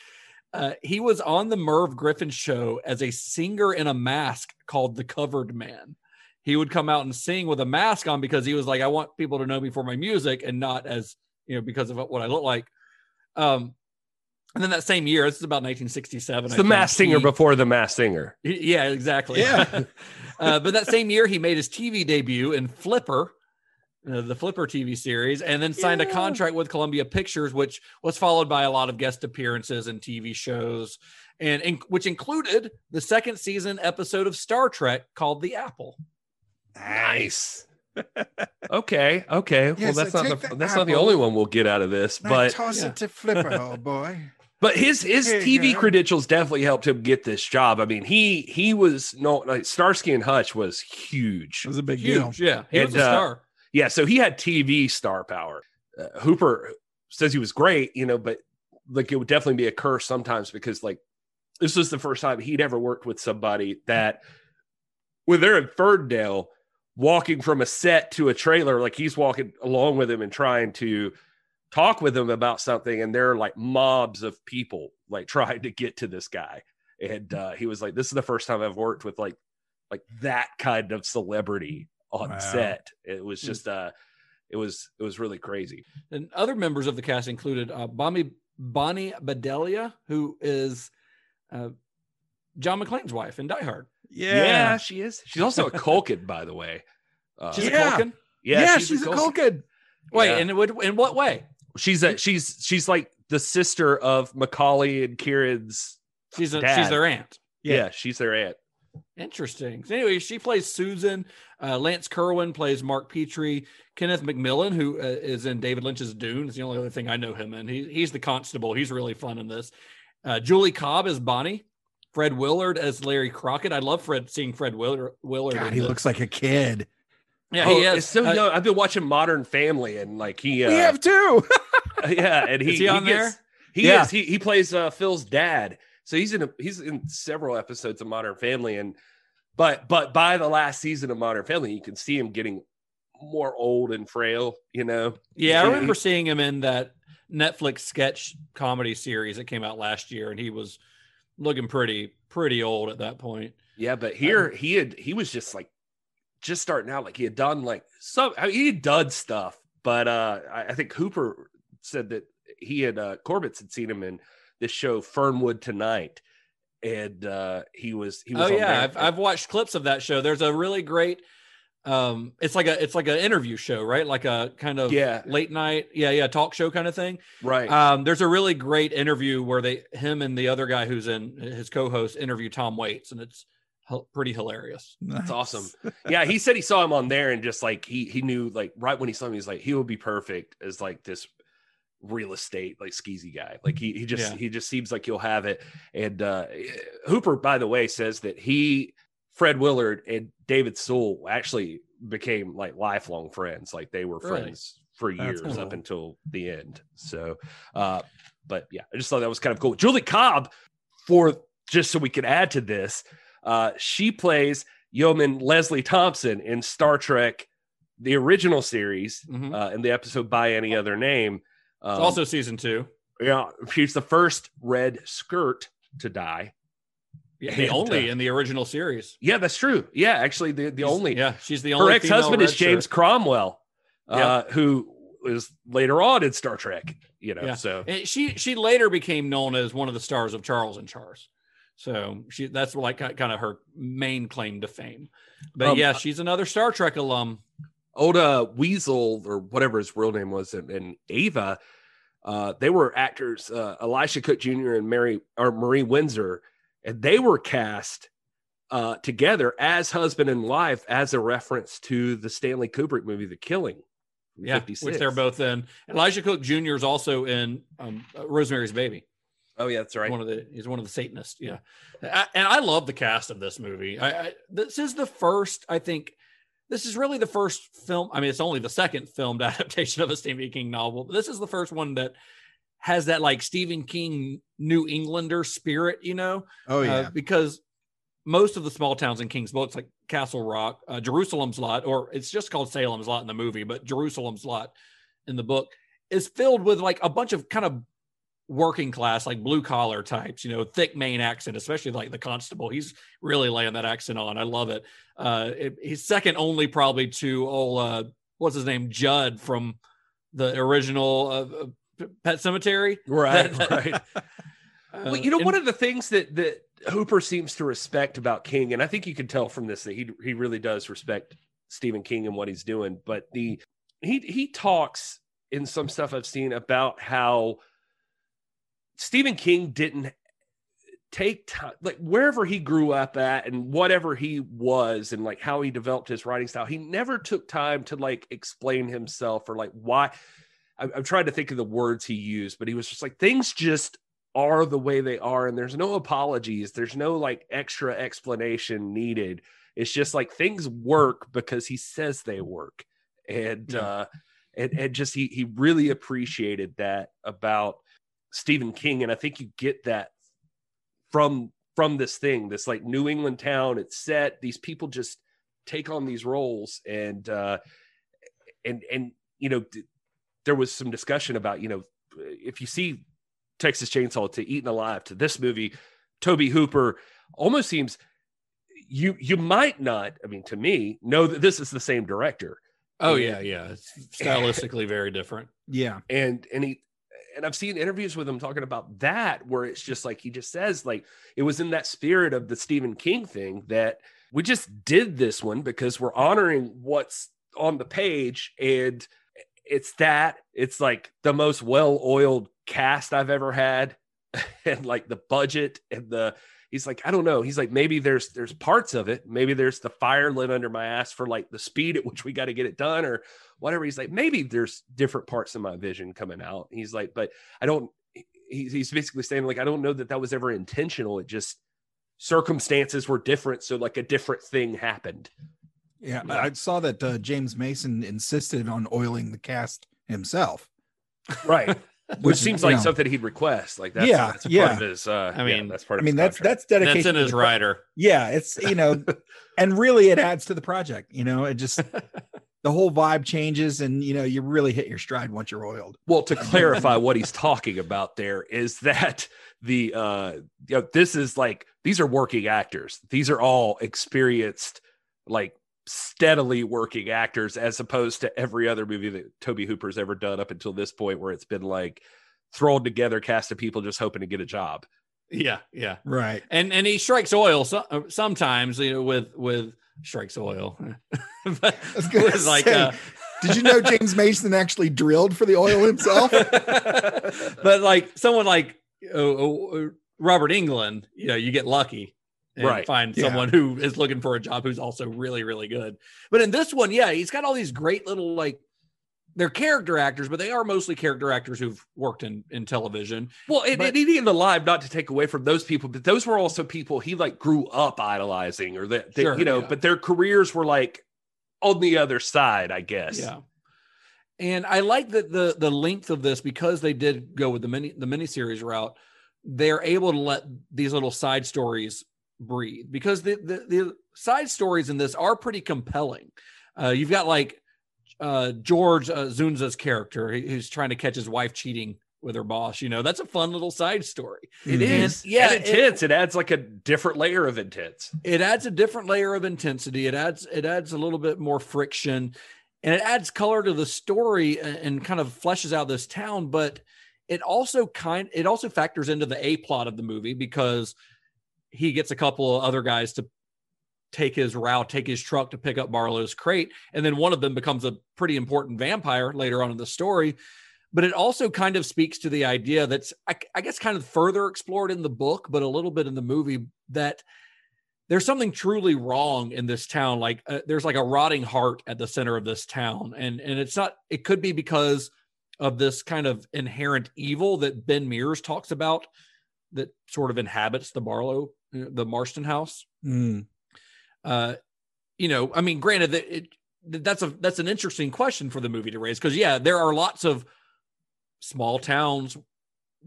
Uh, he was on the Merv Griffin show as a singer in a mask called the Covered Man. He would come out and sing with a mask on because he was like, I want people to know me for my music and not as, you know, because of what I look like. Um, and then that same year, this is about 1967. It's the think, Masked Singer he- before the Masked Singer. he- Yeah, exactly. Yeah. uh, but that same year, he made his TV debut in Flipper, uh, the Flipper TV series, and then signed a contract with Columbia Pictures, which was followed by a lot of guest appearances and TV shows, and, in- which included the second season episode of Star Trek called The Apple. Nice. Okay. Okay. Yes, well, that's I not the, the that's not the only one we'll get out of this, Now but toss yeah. it to Flipper, old boy. but his his Here you TV credentials definitely helped him get this job. I mean, he he was no like Starsky and Hutch was huge. It was a big deal. Huge, yeah. He was And, a uh, star. Yeah, so he had TV star power. Uh, Hooper says he was great, you know, but like it would definitely be a curse sometimes because like this was the first time he'd ever worked with somebody that when they're in Ferndale, walking from a set to a trailer, like he's walking along with him and trying to talk with him about something, and there are like mobs of people like trying to get to this guy. And uh, he was like, "This is the first time I've worked with like like that kind of celebrity on Wow. set." It was just uh it was it was really crazy. And other members of the cast included uh, Bonnie Bonnie Bedelia, who is uh, John McClane's wife in Die Hard. Yeah, she is. She's also a Culkin, by the way. Uh, She's Yeah. a Culkin. yeah, Yeah, she's, a Culkin. Wait, Yeah. and it would, in what way? She's a she's she's like the sister of Macaulay and Kieran's. She's a, Dad. she's their aunt. Yeah. she's their aunt. Interesting. So anyway, she plays Susan. Uh, Lance Kerwin plays Mark Petrie. Kenneth McMillan, who uh, is in David Lynch's Dune, is the only other thing I know him in. He, he's the constable. He's really fun in this. Uh, Julie Cobb is Bonnie. Fred Willard as Larry Crockett. I love Fred seeing Fred Willard. Willard God, he this. looks like a kid. Yeah, Oh, he is. so Uh, young. I've been watching Modern Family, and like he, uh, we have two. yeah, and he Is he on gets- there? He Yeah. is. He he plays uh, Phil's dad. So he's in a, he's in several episodes of Modern Family, and but but by the last season of Modern Family, you can see him getting more old and frail. You know. Yeah, I remember seeing him in that Netflix sketch comedy series that came out last year, and he was looking pretty pretty old at that point. Yeah, but here he had he was just like just starting out. Like he had done like some I mean, he had done stuff, but uh I, I think Hooper said that he had uh Kobritz had seen him in this show Fernwood Tonight, and uh he was he was Oh on yeah. I've, I've watched clips of that show. There's a really great. Um, it's like a it's like an interview show, right? Like a kind of Yeah. late night, yeah, yeah, talk show kind of thing. right. Um, there's a really great interview where they him and the other guy who's in his co-host interview Tom Waits, and it's h- pretty hilarious. That's awesome. yeah, he said he saw him on there and just like he he knew like right when he saw him, he's like he would be perfect as like this real estate like skeezy guy. Like he he just Yeah. he just seems like he'll have it. And uh Hooper, by the way, says that he Fred Willard and David Soul actually became like lifelong friends. Like they were Really? friends for years up until the end. So uh but yeah, I just thought that was kind of cool. Julie Cobb, for just so we could add to this, uh, she plays Yeoman Leslie Thompson in Star Trek, the original series, Mhm. uh, in the episode By Any Other Name. Um, It's also season two. yeah, she's the first red skirt to die. Yeah, the only uh, in the original series. Yeah, that's true. Yeah, actually, the, the She's- only yeah, she's the only. her ex husband is James shirt. Cromwell, uh, who was later on in Star Trek. You know, Yeah. so And she she later became known as one of the stars of Charles in Charge. So she that's like kind of her main claim to fame. But Um, yeah, she's another Star Trek alum. Oda uh, Weasel or whatever his real name was, and, and Ava, uh, they were actors, uh, Elisha Cook Jr. and Mary or Marie Windsor, and they were cast uh, together as husband and wife as a reference to the Stanley Kubrick movie, The Killing. Yeah, 56. which they're both in. Elisha Cook Jr. is also in um, Rosemary's Baby. Oh yeah, that's right. One of the he's one of the Satanists. Yeah, I, and I love the cast of this movie. I, I this is the first. I think this is really the first film. I mean, it's only the second filmed adaptation of a Stephen King novel, but this is the first one that has that like Stephen King New Englander spirit. You know, Oh uh, yeah. because most of the small towns in King's books, like Castle Rock, uh, Jerusalem's Lot, or it's just called Salem's Lot in the movie, but Jerusalem's Lot in the book is filled with like a bunch of kind of working class, like blue collar types, you know, thick Maine accent, especially like the constable. He's really laying that accent on. I love it. Uh, it- he's second only probably to old, uh, what's his name, Judd from the original uh, uh, Pet Sematary. Right, That- right. Uh, well, you know, and- one of the things that that Hooper seems to respect about King, and I think you can tell from this that he he really does respect Stephen King and what he's doing. But the he he talks in some stuff I've seen about how Stephen King didn't take time like wherever he grew up at and whatever he was and like how he developed his writing style he never took time to like explain himself or like why I'm, I'm trying to think of the words he used but he was just like things just are the way they are and there's no apologies. There's no like extra explanation needed. It's just like things work because he says they work. And Yeah. uh and, and just he he really appreciated that about Stephen King and I think you get that from from this thing this like New England town it's set these people just take on these roles and uh and and you know there was some discussion about you know if you see Texas Chainsaw to Eaten Alive to this movie Tobe Hooper almost seems you you might not I mean to me know that this is the same director Oh And- yeah, yeah. It's stylistically very different. Yeah. and and he and I've seen interviews with him talking about that where it's just like he just says like it was in that spirit of the Stephen King thing that we just did this one because we're honoring what's on the page and it's that it's like the most well-oiled cast I've ever had and like the budget and the he's like I don't know he's like maybe there's there's parts of it maybe there's the fire lit under my ass for like the speed at which we got to get it done or whatever. He's like, maybe there's different parts of my vision coming out. He's like, but I don't, he's, he's basically saying, like, I don't know that that was ever intentional. It just circumstances were different. So, like, a different thing happened. Yeah, I saw that uh, James Mason insisted on oiling the cast himself. Right. Which Which, seems you like know. something he'd request. Like, that's, Yeah, that's yeah. part of his, uh, I yeah, mean- that's part I of mean, his that's contract. that's dedication. That's in his the pro- rider. Yeah, it's you know, and really it adds to the project. You know, it just the whole vibe changes, and you know, you really hit your stride once you're oiled. Well, to clarify what he's talking about there is that the uh you know this is like these are working actors. These are all experienced like steadily working actors as opposed to every other movie that Tobe Hooper's ever done up until this point where it's been like thrown together cast of people just hoping to get a job. Yeah, yeah. Right. And and he strikes oil so, uh, sometimes, you know, with with strikes oil. but I was gonna like say, uh, Did you know James Mason actually drilled for the oil himself? but like someone like uh, uh, Robert Englund, you know, you get lucky and Right. find Yeah. someone who is looking for a job who's also really, really good. But in this one, yeah, he's got all these great little like they're character actors, but they are mostly character actors who've worked in in television. Well, and, But- and Eaten Alive, not to take away from those people, but those were also people he like grew up idolizing, or that, that, Sure, you know, yeah. but their careers were like on the other side, I guess. Yeah. And I like that the the length of this because they did go with the mini the miniseries route. They're able to let these little side stories breathe because the the, the side stories in this are pretty compelling. Uh, you've got like uh, George uh, Dzundza's character who's trying to catch his wife cheating with her boss. You know, that's a fun little side story. It is. Yeah, Yeah, it- intense. It, adds like a different layer of intense. it adds a different layer of intensity it adds it adds a little bit more friction and it adds color to the story and, and kind of fleshes out this town but it also kind it also factors into the a plot of the movie because he gets a couple of other guys to take his route take his truck to pick up barlow's crate. And then one of them becomes a pretty important vampire later on in the story. But it also kind of speaks to the idea that's I, I guess kind of further explored in the book but a little bit in the movie that there's something truly wrong in this town. Like uh, there's like a rotting heart at the center of this town. And and it's not it could be because of this kind of inherent evil that ben mears talks about that sort of inhabits the barlow the Marsten house. Mm. uh you know i mean granted that it that's a that's an interesting question for the movie to raise because yeah there are lots of small towns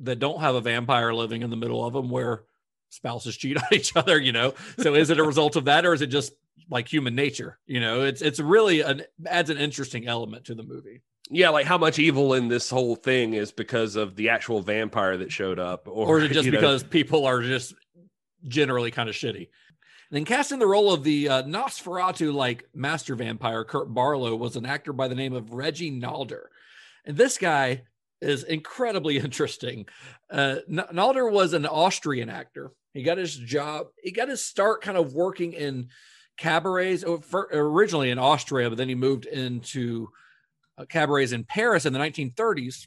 that don't have a vampire living in the middle of them where spouses cheat on each other you know? So is it a result of that or is it just like human nature you know? It's it's really an adds an interesting element to the movie. Yeah, like how much evil in this whole thing is because of the actual vampire that showed up, or, or is it just you know, because people are just generally kind of shitty and then casting the role of the uh, Nosferatu like master vampire Kurt Barlow was an actor by the name of Reggie Nalder. And this guy is incredibly interesting. Uh, Nalder was an Austrian actor. He got his job, he got his start kind of working in cabarets originally in Austria, but then he moved into uh, cabarets in Paris in the 1930s.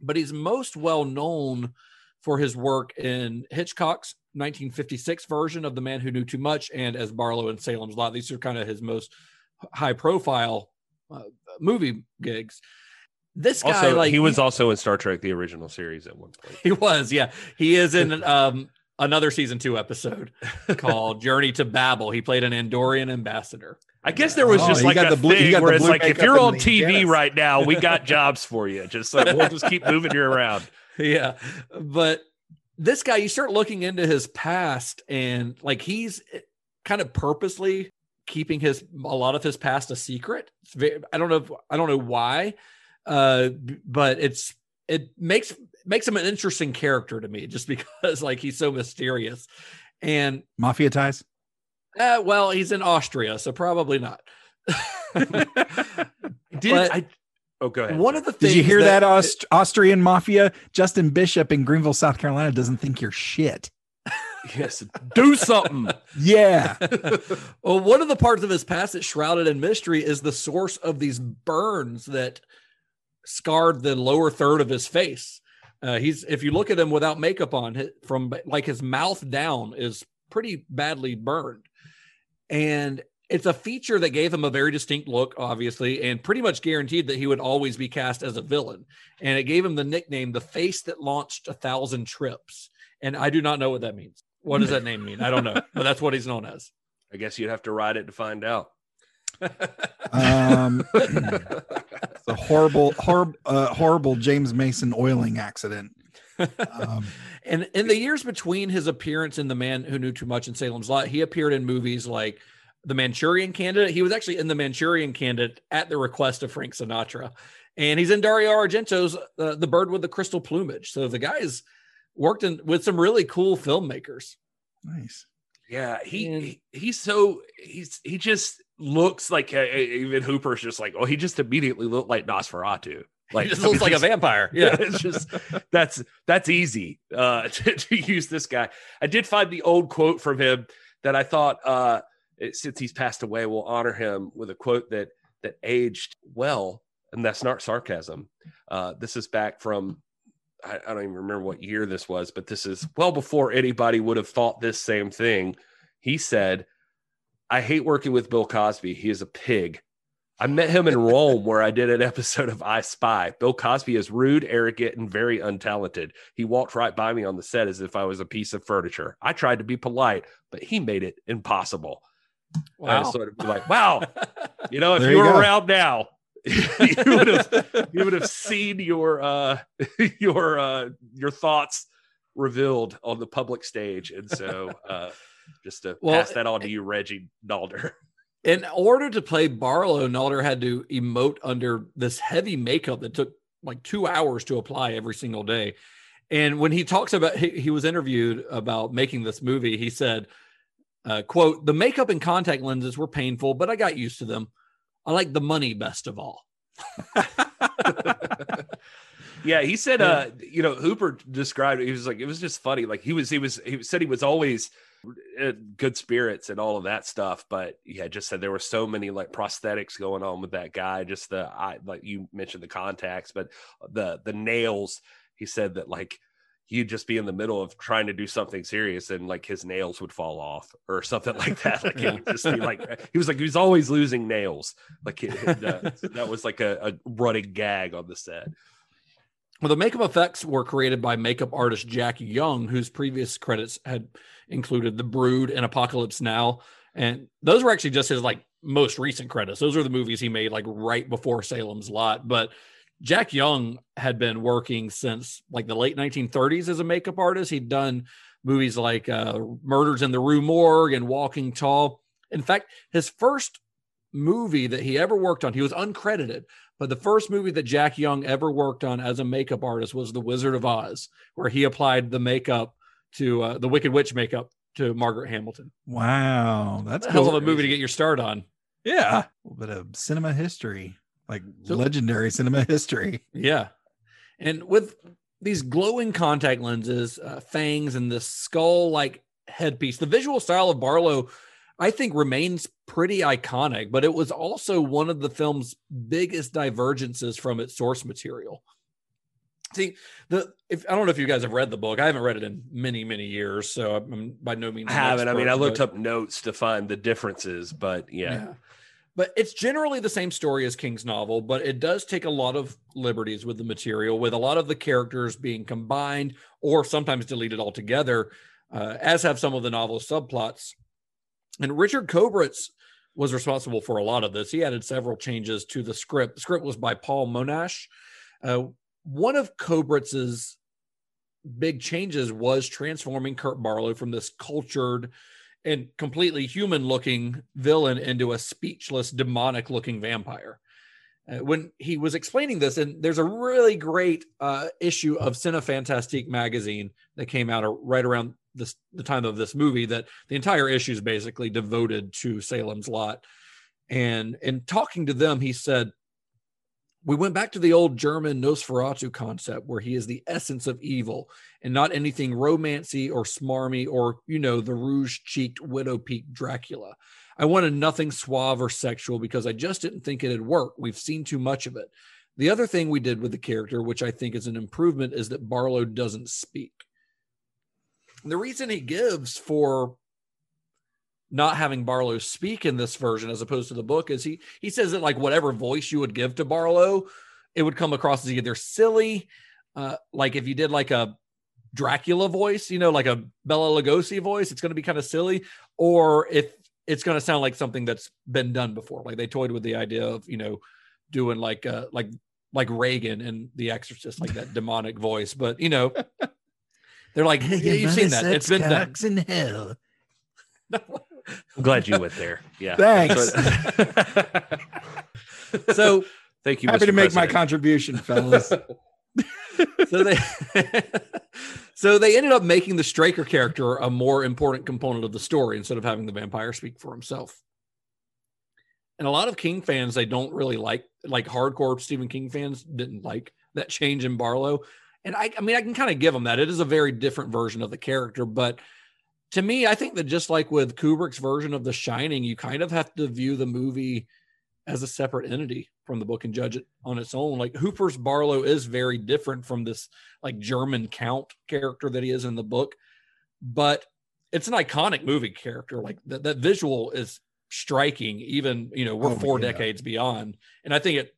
But he's most well known for his work in Hitchcock's 1956 version of The Man Who Knew Too Much and as Barlow in Salem's Lot. These are kind of his most high profile uh, movie gigs. This guy, Also, like he was also in Star Trek: The Original Series at one point. he was, yeah. He is in um another season two episode called Journey to Babel. He played an Andorian ambassador. I guess there was Oh, just like got a the blue- thing where it's like if you're on TV yes. right now, we got jobs for you. Just like we'll just keep moving you around. yeah but this guy you start looking into his past and like he's eh, kind of purposely keeping his a lot of his past a secret it's very, i don't know if, i don't know why uh but it's it makes makes him an interesting character to me just because like he's so mysterious and Mafia ties. uh, well he's in austria so probably not Did But- I? Oh, go ahead. One of the things Did you hear that, Aust- Austrian mafia? Justin Bishop in Greenville, South Carolina doesn't think you're shit. yes, do something. Yeah. well, one of the parts of his past that's shrouded in mystery is the source of these burns that scarred the lower third of his face. Uh, he's if you look at him without makeup on, hi- from like his mouth down is pretty badly burned, and it's a feature that gave him a very distinct look, obviously, and pretty much guaranteed that he would always be cast as a villain. And it gave him the nickname "the face that launched a thousand trips." And I do not know what that means. What does that name mean? I don't know, but that's what he's known as. I guess you'd have to ride it to find out. Um, it's a horrible, horrible, uh, horrible James Mason oiling accident. Um, And in the years between his appearance in The Man Who Knew Too Much in Salem's Lot, he appeared in movies like The Manchurian Candidate. He was actually in The Manchurian Candidate at the request of Frank Sinatra. And he's in Dario Argento's uh, The Bird with the Crystal Plumage. So the guy's worked in with some really cool filmmakers. nice. Yeah, he, And- he he's so he's he just looks like uh, even Hooper's just like oh he just immediately looked like Nosferatu. Like he just looks like a vampire. Yeah. it's just that's that's easy uh to, to use this guy. I did find the old quote from him that I thought uh it- since he's passed away we'll honor him with a quote that that aged well and that's not sarcasm. Uh this is back from I, I don't even remember what year this was, but this is well before anybody would have thought this same thing. He said, I hate working with Bill Cosby. He is a pig. I met him in Rome where I did an episode of I Spy. Bill Cosby is rude, arrogant, and very untalented. He walked right by me on the set as if I was a piece of furniture. I tried to be polite, but he made it impossible. I Wow. was sort of like, wow, you know, if There you you were go. around now, you would have you would have seen your uh your uh your thoughts revealed on the public stage. And so uh just to Well, pass that on to you, Reggie Nalder. In order to play Barlow, Nalder had to emote under this heavy makeup that took like two hours to apply every single day. And when he talks about, he, he was interviewed about making this movie, he said, uh, quote, the makeup and contact lenses were painful, but I got used to them. I like the money best of all. Yeah, he said, Yeah. uh, you know, Hooper described it. He was like, it was just funny. Like he was, he was, he said he was always in good spirits and all of that stuff. But yeah, just said there were so many like prosthetics going on with that guy. Just the, I like you mentioned the contacts, but the the nails. He said that like he'd just be in the middle of trying to do something serious and like his nails would fall off or something like that. Like it would just be like he was like he was always losing nails. Like it, uh, that was like a, a running gag on the set. Well, the makeup effects were created by makeup artist Jack Young, whose previous credits had included The Brood and Apocalypse Now. And those were actually just his like most recent credits. Those are the movies he made like right before Salem's Lot. But Jack Young had been working since like the late 1930s as a makeup artist. He'd done movies like uh, Murders in the Rue Morgue and Walking Tall. In fact, his first movie that he ever worked on, he was uncredited, but the first movie that Jack Young ever worked on as a makeup artist was The Wizard of Oz, where he applied the makeup to uh, the Wicked Witch makeup to Margaret Hamilton. Wow, that's a Hell cool. of a movie to get your start on. Yeah, a little bit of cinema history, like So- legendary cinema history. Yeah. And with these glowing contact lenses, uh, fangs, and this skull like headpiece, the visual style of Barlow, I think, remains pretty iconic, but it was also one of the film's biggest divergences from its source material. See, the if I don't know if you guys have read the book, I haven't read it in many, many years, so I'm by no means I haven't. I mean, I looked but- up notes to find the differences, but yeah. yeah. But it's generally the same story as King's novel, but it does take a lot of liberties with the material, with a lot of the characters being combined or sometimes deleted altogether, uh, as have some of the novel's subplots. And Richard Kobritz was responsible for a lot of this. He added several changes to the script. The script was by Paul Monash. Uh, one of Kobritz's big changes was transforming Kurt Barlow from this cultured and completely human looking villain into a speechless, demonic looking vampire. Uh, when he was explaining this, and there's a really great uh, issue of Cinefantastique magazine that came out right around this the time of this movie that the entire issue is basically devoted to Salem's Lot. And in talking to them, he said, we went back to the old German Nosferatu concept where he is the essence of evil and not anything romancy or smarmy or, you know, the rouge cheeked widow peak Dracula. I wanted nothing suave or sexual because I just didn't think it'd work. We've seen too much of it. The other thing we did with the character, which I think is an improvement, is that Barlow doesn't speak. The reason he gives for not having Barlow speak in this version as opposed to the book is he he says that like whatever voice you would give to Barlow, it would come across as either silly, uh, like if you did like a Dracula voice, you know, like a Bela Lugosi voice, it's going to be kind of silly, or if it's going to sound like something that's been done before. Like they toyed with the idea of you know doing like uh like like Regan and The Exorcist, like that demonic voice, but you know. They're like, yeah, you've seen that. It's been done. in hell. I'm glad you went there. Yeah. Thanks. So Thank you. Happy Mr. to make my contribution, fellas. so they so they ended up making the Straker character a more important component of the story instead of having the vampire speak for himself. And a lot of King fans they don't really like like hardcore Stephen King fans didn't like that change in Barlow. And I I mean I can kind of give them that. It is a very different version of the character, but to me I think that just like with Kubrick's version of The Shining, you kind of have to view the movie as a separate entity from the book and judge it on its own. Like Hooper's Barlow is very different from this like German count character that he is in the book, but it's an iconic movie character. Like that, that visual is striking, even, you know, we're Oh, four yeah. decades beyond. And I think it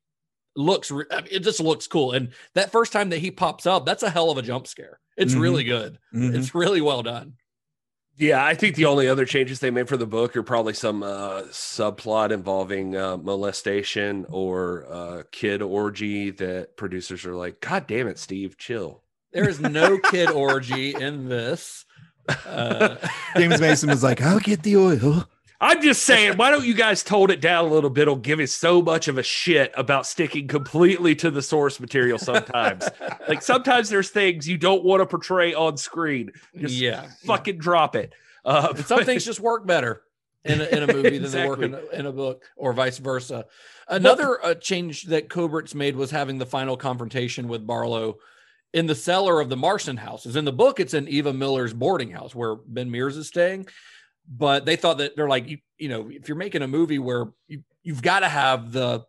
looks, re- I mean, it just looks cool. And that first time that he pops up, that's a hell of a jump scare. It's Mhm. really good. Mhm. It's really well done. Yeah, I think the only other changes they made for the book are probably some uh, subplot involving uh, molestation or uh, kid orgy that producers are like, God damn it, Steve, chill. There is no kid orgy in this. Uh, James Mason was like, I'll get the oil. I'm just saying, why don't you guys tone it down a little bit? It'll give us so much of a shit about sticking completely to the source material sometimes. like sometimes there's things you don't want to portray on screen. Just yeah. fucking drop it. Uh, And some things just work better in a, in a movie than they work in a, in a book, or vice versa. Another uh, change that Kobritz made was having the final confrontation with Barlow in the cellar of the Marsten houses. In the book, it's in Eva Miller's boarding house where Ben Mears is staying. But they thought that they're like, you, you know, if you're making a movie where you, you've got to have the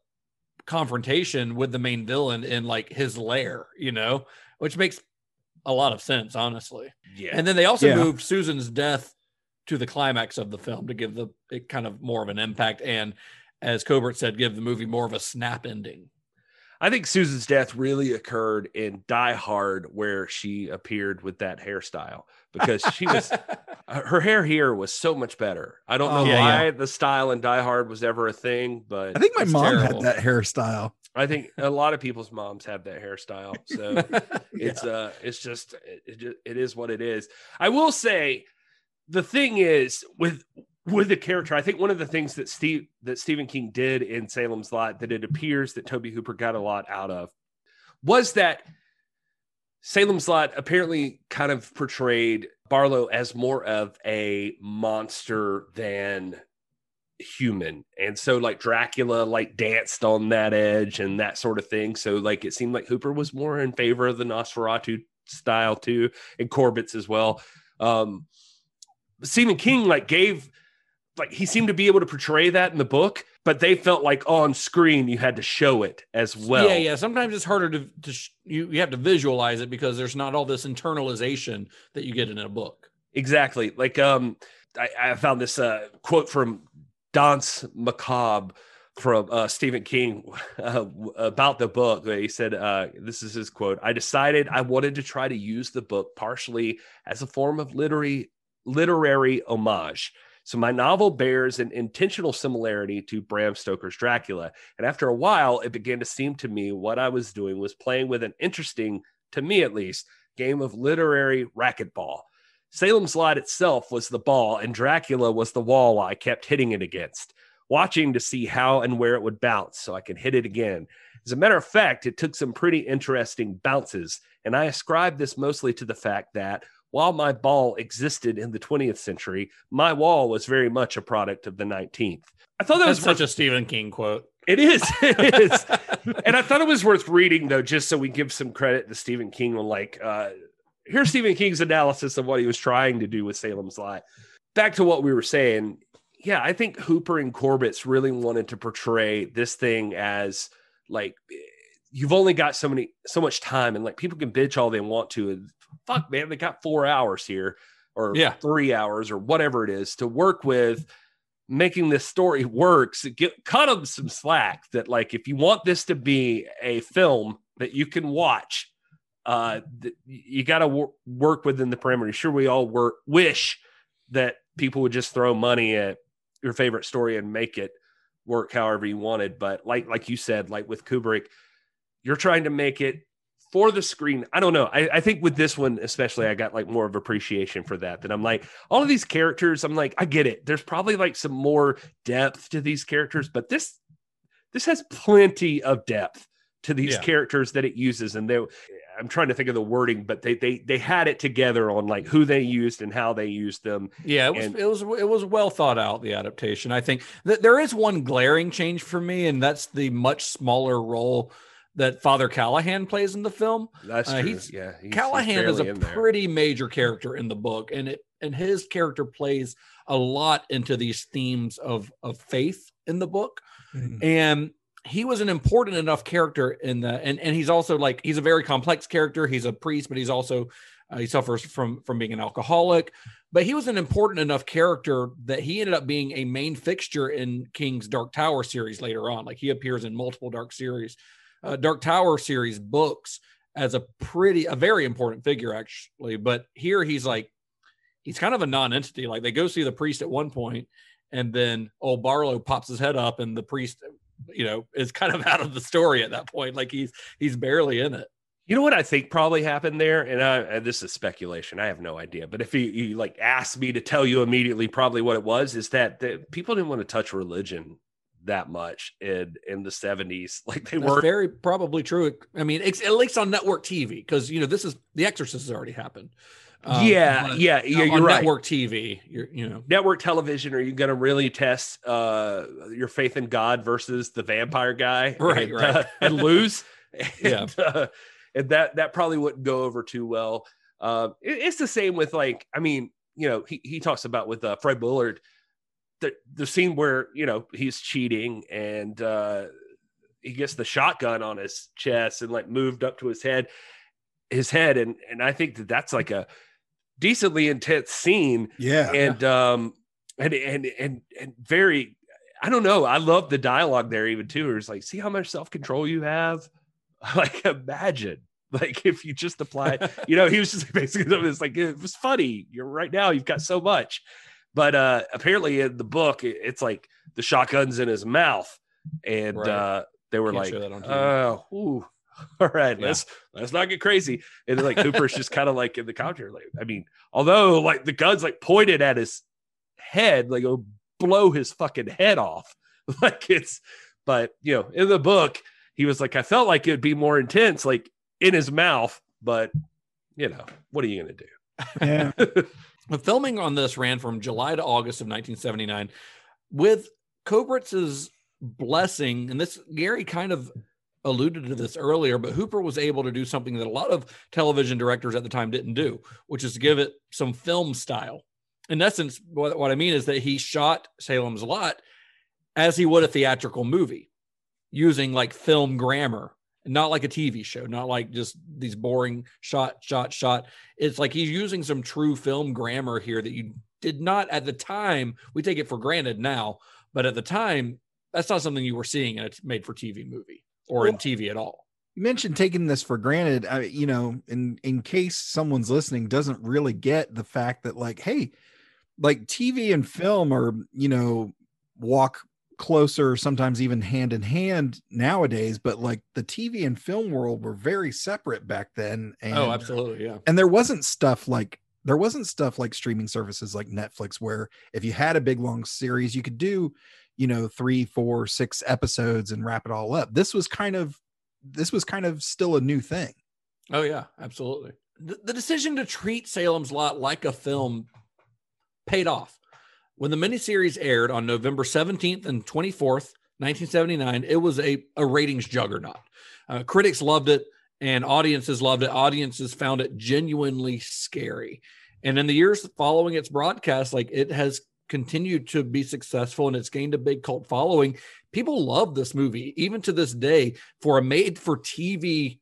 confrontation with the main villain in like his lair, you know, which makes a lot of sense, honestly. yeah. And then they also Yeah. moved Susan's death to the climax of the film to give the it kind of more of an impact and as Kobritz said, give the movie more of a snap ending. I think Susan's death really occurred in Die Hard, where she appeared with that hairstyle because she was her hair here was so much better. I don't know Oh, yeah, why the style in Die Hard was ever a thing, but I think my mom terrible. had that hairstyle. I think a lot of people's moms have that hairstyle. So it's uh it's just it, it, it is what it is. I will say the thing is with with the character, I think one of the things that Steve that Stephen King did in Salem's Lot that it appears that Tobe Hooper got a lot out of was that Salem's Lot apparently kind of portrayed Barlow as more of a monster than human. And so like Dracula like danced on that edge and that sort of thing. So like it seemed like Hooper was more in favor of the Nosferatu style too, and Kobritz as well. Um Stephen King like gave like he seemed to be able to portray that in the book, but they felt like on screen you had to show it as well. yeah, yeah. Sometimes it's harder to, to sh- you you have to visualize it because there's not all this internalization that you get in a book. Exactly. Like um I, I found this uh quote from Danse Macabre from uh Stephen King uh, about the book. He said uh this is his quote, I decided I wanted to try to use the book partially as a form of literary literary homage. So my novel bears an intentional similarity to Bram Stoker's Dracula. And after a while, it began to seem to me what I was doing was playing with an interesting, to me at least, game of literary racquetball. Salem's Lot itself was the ball, and Dracula was the wall I kept hitting it against, watching to see how and where it would bounce so I could hit it again. As a matter of fact, it took some pretty interesting bounces, and I ascribe this mostly to the fact that while my ball existed in the 20th century, my wall was very much a product of the 19th. I thought that That's was such worth, a Stephen King quote. it is, it is, and I thought it was worth reading though, just so we give some credit to Stephen King on like, uh, here's Stephen King's analysis of what he was trying to do with Salem's Lot. Back to what we were saying, yeah, I think Hooper and Kobritz really wanted to portray this thing as like you've only got so many so much time and like people can bitch all they want to fuck man they got four hours here or Yeah. three hours or whatever it is to work with making this story works get cut them some slack that like if you want this to be a film that you can watch uh th- you got to wor- work within the parameters sure we all work wish that people would just throw money at your favorite story and make it work however you wanted but like like you said like with kubrick you're trying to make it for the screen i don't know I, I think with this one especially i got like more of appreciation for that that i'm like all of these characters i'm like i get it there's probably like some more depth to these characters but this this has plenty of depth to these Yeah. characters that it uses and they i'm trying to think of the wording but they they they had it together on like who they used and how they used them Yeah, it was And- it was it was well thought out the adaptation. I think that there is one glaring change for me, and that's the much smaller role that Father Callahan plays in the film. that's Uh, true he's- yeah he's- he's Callahan is a pretty major character in the book, and it and his character plays a lot into these themes of of faith in the book, and he was an important enough character in the and and he's also like he's a very complex character. He's a priest, but he's also uh, he suffers from from being an alcoholic. But he was an important enough character that he ended up being a main fixture in King's Dark Tower series later on. Like he appears in multiple Dark series, uh, Dark Tower series books as a pretty a very important figure actually. But here he's like he's kind of a non-entity. Like they go see the priest at one point, and then old Barlow pops his head up, and the priest, you know, is kind of out of the story at that point. Like he's he's barely in it. You know what I think probably happened there, and, I, and this is speculation. I have no idea, but if you, you like asked me to tell you immediately, probably what it was is that the, people didn't want to touch religion that much in in the seventies. Like they were very probably true. I mean, it's, at least on network TV, because you know this is The Exorcist has already happened. Um, Yeah, but yeah, yeah, on you're right. Network TV, you're you know network television. Are you going to really test uh, your faith in God versus the vampire guy, Right, and, right. uh, and lose? Yeah. and, uh, and that that probably wouldn't go over too well. Uh, it- it's the same with like, I mean, you know, he he talks about with uh, Fred Willard the the scene where you know he's cheating and uh, he gets the shotgun on his chest and like moved up to his head, his head, and and I think that that's like a decently intense scene. Yeah. and um and and and and very i don't know. I love the dialogue there even too. It's like see how much self-control you have? Like imagine like if you just apply you know he was just basically something. it's like it was funny. You're right now you've got so much but uh apparently in the book it's like the shotgun's in his mouth and Right. uh they were Can't like show that on TV. oh ooh, all right Yeah. let's let's not get crazy and then like Hooper's just kind of like in the commentary like i mean although like the gun's like pointed at his head like it'll blow his fucking head off like it's but you know in the book he was like i felt like it'd be more intense like in his mouth but you know what are you gonna do Yeah. The filming on this ran from July to August of 1979 with Kobritz's blessing. And this, Gary kind of alluded to this earlier, but Hooper was able to do something that a lot of television directors at the time didn't do, which is to give it some film style. In essence, what, what I mean is that he shot Salem's Lot as he would a theatrical movie using like film grammar not like a TV show, not like just these boring shot, shot, shot. It's like he's using some true film grammar here that you did not at the time. We take it for granted now, but at the time, that's not something you were seeing in a made for TV movie or in TV at all. You mentioned taking this for granted. I, you know, in in case someone's listening doesn't really get the fact that like, hey, like TV and film are, you know, walk closer, sometimes even hand in hand nowadays. But like the TV and film world were very separate back then. Oh, and, oh, absolutely, yeah. And there wasn't stuff like there wasn't stuff like streaming services like Netflix where if you had a big long series, you could do, you know, three, four, six episodes and wrap it all up. This was kind of this was kind of still a new thing. Oh yeah, absolutely. the, the decision to treat Salem's Lot like a film paid off. When the miniseries aired on November 17th and 24th, 1979, it was a, a ratings juggernaut. Uh, critics loved it and audiences loved it. Audiences found it genuinely scary. And in the years following its broadcast, like it has continued to be successful and it's gained a big cult following. People love this movie, even to this day, for a made for TV,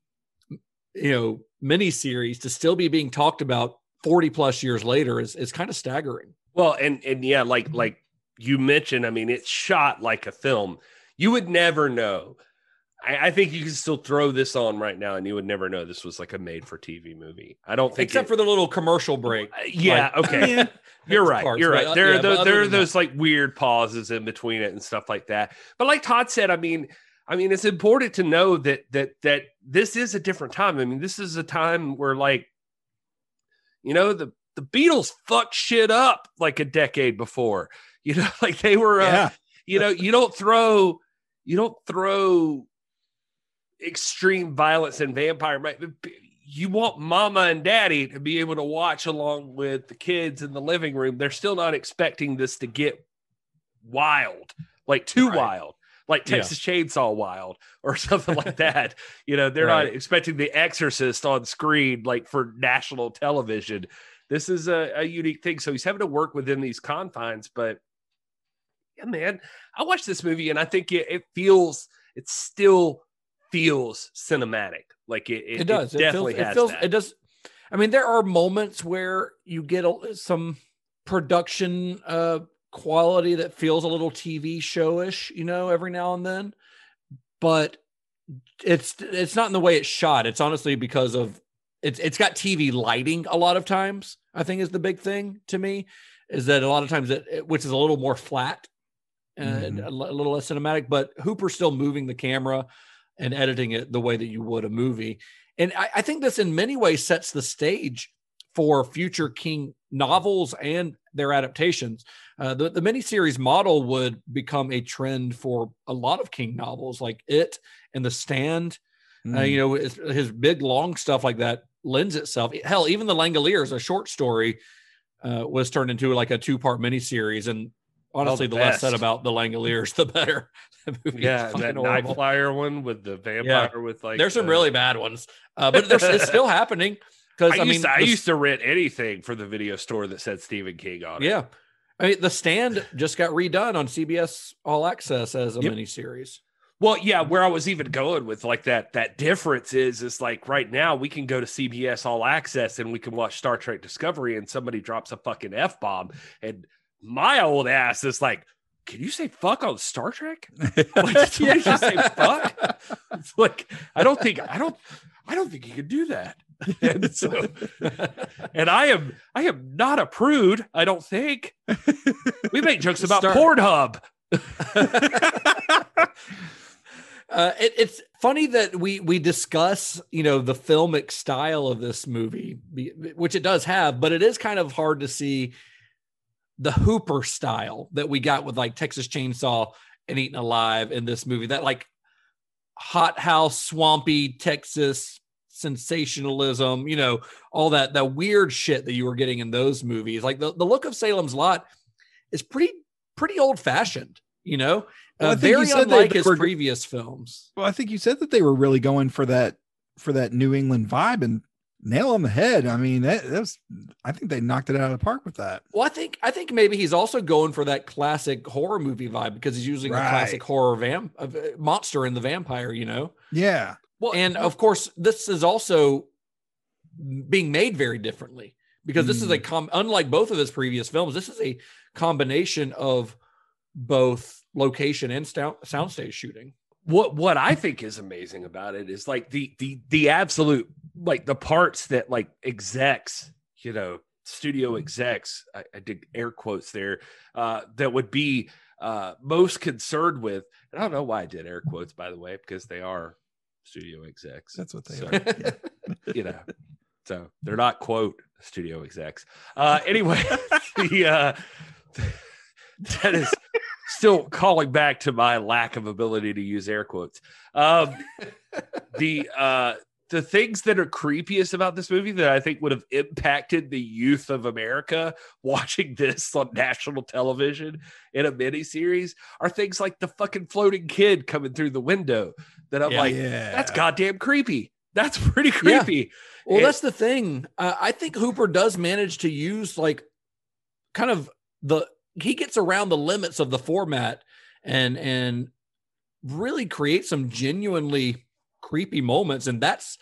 you know, miniseries to still be being talked about 40 plus years later is, is kind of staggering. Well, and and yeah, like like you mentioned, I mean, it's shot like a film. You would never know. I, I think you can still throw this on right now, and you would never know this was like a made-for-TV movie. I don't think, except it- for the little commercial break. yeah, Like- okay. You're right. parts, You're right. uh, There, yeah, are those, there are that- those like weird pauses in between it and stuff like that. But like Todd said, I mean, I mean, it's important to know that that that this is a different time. I mean, this is a time where like, you know, the the Beatles fucked shit up like a decade before. You know, like they were. Uh, Yeah. You know, you don't throw, you don't throw extreme violence and vampire. right? You want mama and daddy to be able to watch along with the kids in the living room. They're still not expecting this to get wild, like too Right. wild, like Yeah. Texas Chainsaw Wild or something like that. You know, they're Right. not expecting The Exorcist on screen like for national television. This is a, a unique thing. So he's having to work within these confines, but yeah, man, I watched this movie and I think it, it feels, it still feels cinematic. Like it, it, it does. It, definitely feels, has it feels. that. It does. I mean, there are moments where you get a, some production uh, quality that feels a little TV showish, you know, every now and then. But it's it's not in the way it's shot. It's honestly because of it's it's got TV lighting a lot of times. I think is the big thing to me is that a lot of times it, which is a little more flat and Mhm. a a little less cinematic, but Hooper's still moving the camera and editing it the way that you would a movie. And I, I think this in many ways sets the stage for future King novels and their adaptations. Uh, the, the miniseries model would become a trend for a lot of King novels like It and The Stand. Uh, you know, his, his big long stuff like that lends itself. Hell, even The Langoliers, a short story, uh, was turned into like a two part miniseries. And honestly, the the, less said about The Langoliers, the better. Movie yeah, that horrible. flyer one with the vampire with like There's some really bad ones, uh, but there's, it's still happening. Because I, I, mean, to, I the- used to rent anything for the video store that said Stephen King on it. yeah. I mean, The Stand just got redone on CBS All Access as a Yep. miniseries. Well, yeah, where I was even going with like that that difference is is like right now we can go to CBS All Access and we can watch Star Trek Discovery and somebody drops a fucking F bomb and my old ass is like, can you say fuck on Star Trek? Like, did somebody just say fuck? It's like I don't think I don't I don't think you can do that. And so and I am I am not a prude, I don't think. We make jokes about Star- Pornhub. Uh, it, it's funny that we we discuss you know the filmic style of this movie, which it does have, but it is kind of hard to see the Hooper style that we got with like Texas Chainsaw and Eaten Alive in this movie. That like hot house, swampy Texas sensationalism, you know, all that that weird shit that you were getting in those movies. Like the, the look of Salem's Lot is pretty pretty old fashioned, you know, Well, uh, very unlike his were- previous films. Well, I think you said that they were really going for that for that New England vibe and nail on the head. I mean, that, that was I think they knocked it out of the park with that. Well, I think I think maybe he's also going for that classic horror movie vibe because he's using a classic horror vamp uh, monster in the vampire, you know. Yeah. Well, and of course, this is also being made very differently because this is a com unlike both of his previous films. This is a combination of both location and sound soundstage shooting. what what I think is amazing about it is like the the the absolute like the parts that like execs, you know, studio execs, I, I did air quotes there, uh, that would be uh most concerned with. And I don't know why I did air quotes by the way, because they are studio execs. That's what they So, are. Yeah. you know. So they're not quote studio execs. Uh anyway, the uh that is still calling back to my lack of ability to use air quotes. Um the uh the things that are creepiest about this movie that I think would have impacted the youth of America watching this on national television in a miniseries are things like the fucking floating kid coming through the window. That I'm Yeah. like, Yeah. that's goddamn creepy. That's pretty Yeah. creepy. Well, And- that's the thing. Uh, I think Hooper does manage to use like kind of the he gets around the limits of the format and and really creates some genuinely creepy moments and that's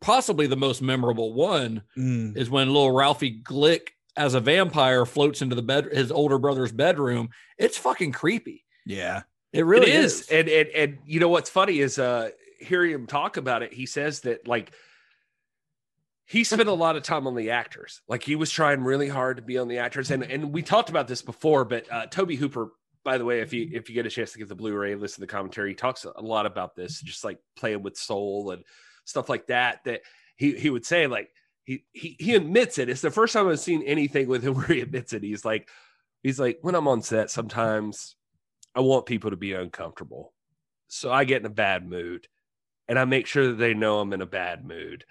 possibly the most memorable one Mm. is when little Ralphie Glick as a vampire floats into the bed his older brother's bedroom. It's fucking creepy. Yeah. It really it is. is. And and and you know what's funny is uh hearing him talk about it, he says that like he spent a lot of time on the actors. Like he was trying really hard to be on the actors. And and we talked about this before, but uh Tobe Hooper, by the way, if you if you get a chance to get the Blu-ray, listen to the commentary, he talks a lot about this, just like playing with soul and stuff like that. That he he would say, like he he he admits it. It's the first time I've seen anything with him where he admits it. He's like, he's like, when I'm on set, sometimes I want people to be uncomfortable. So I get in a bad mood and I make sure that they know I'm in a bad mood.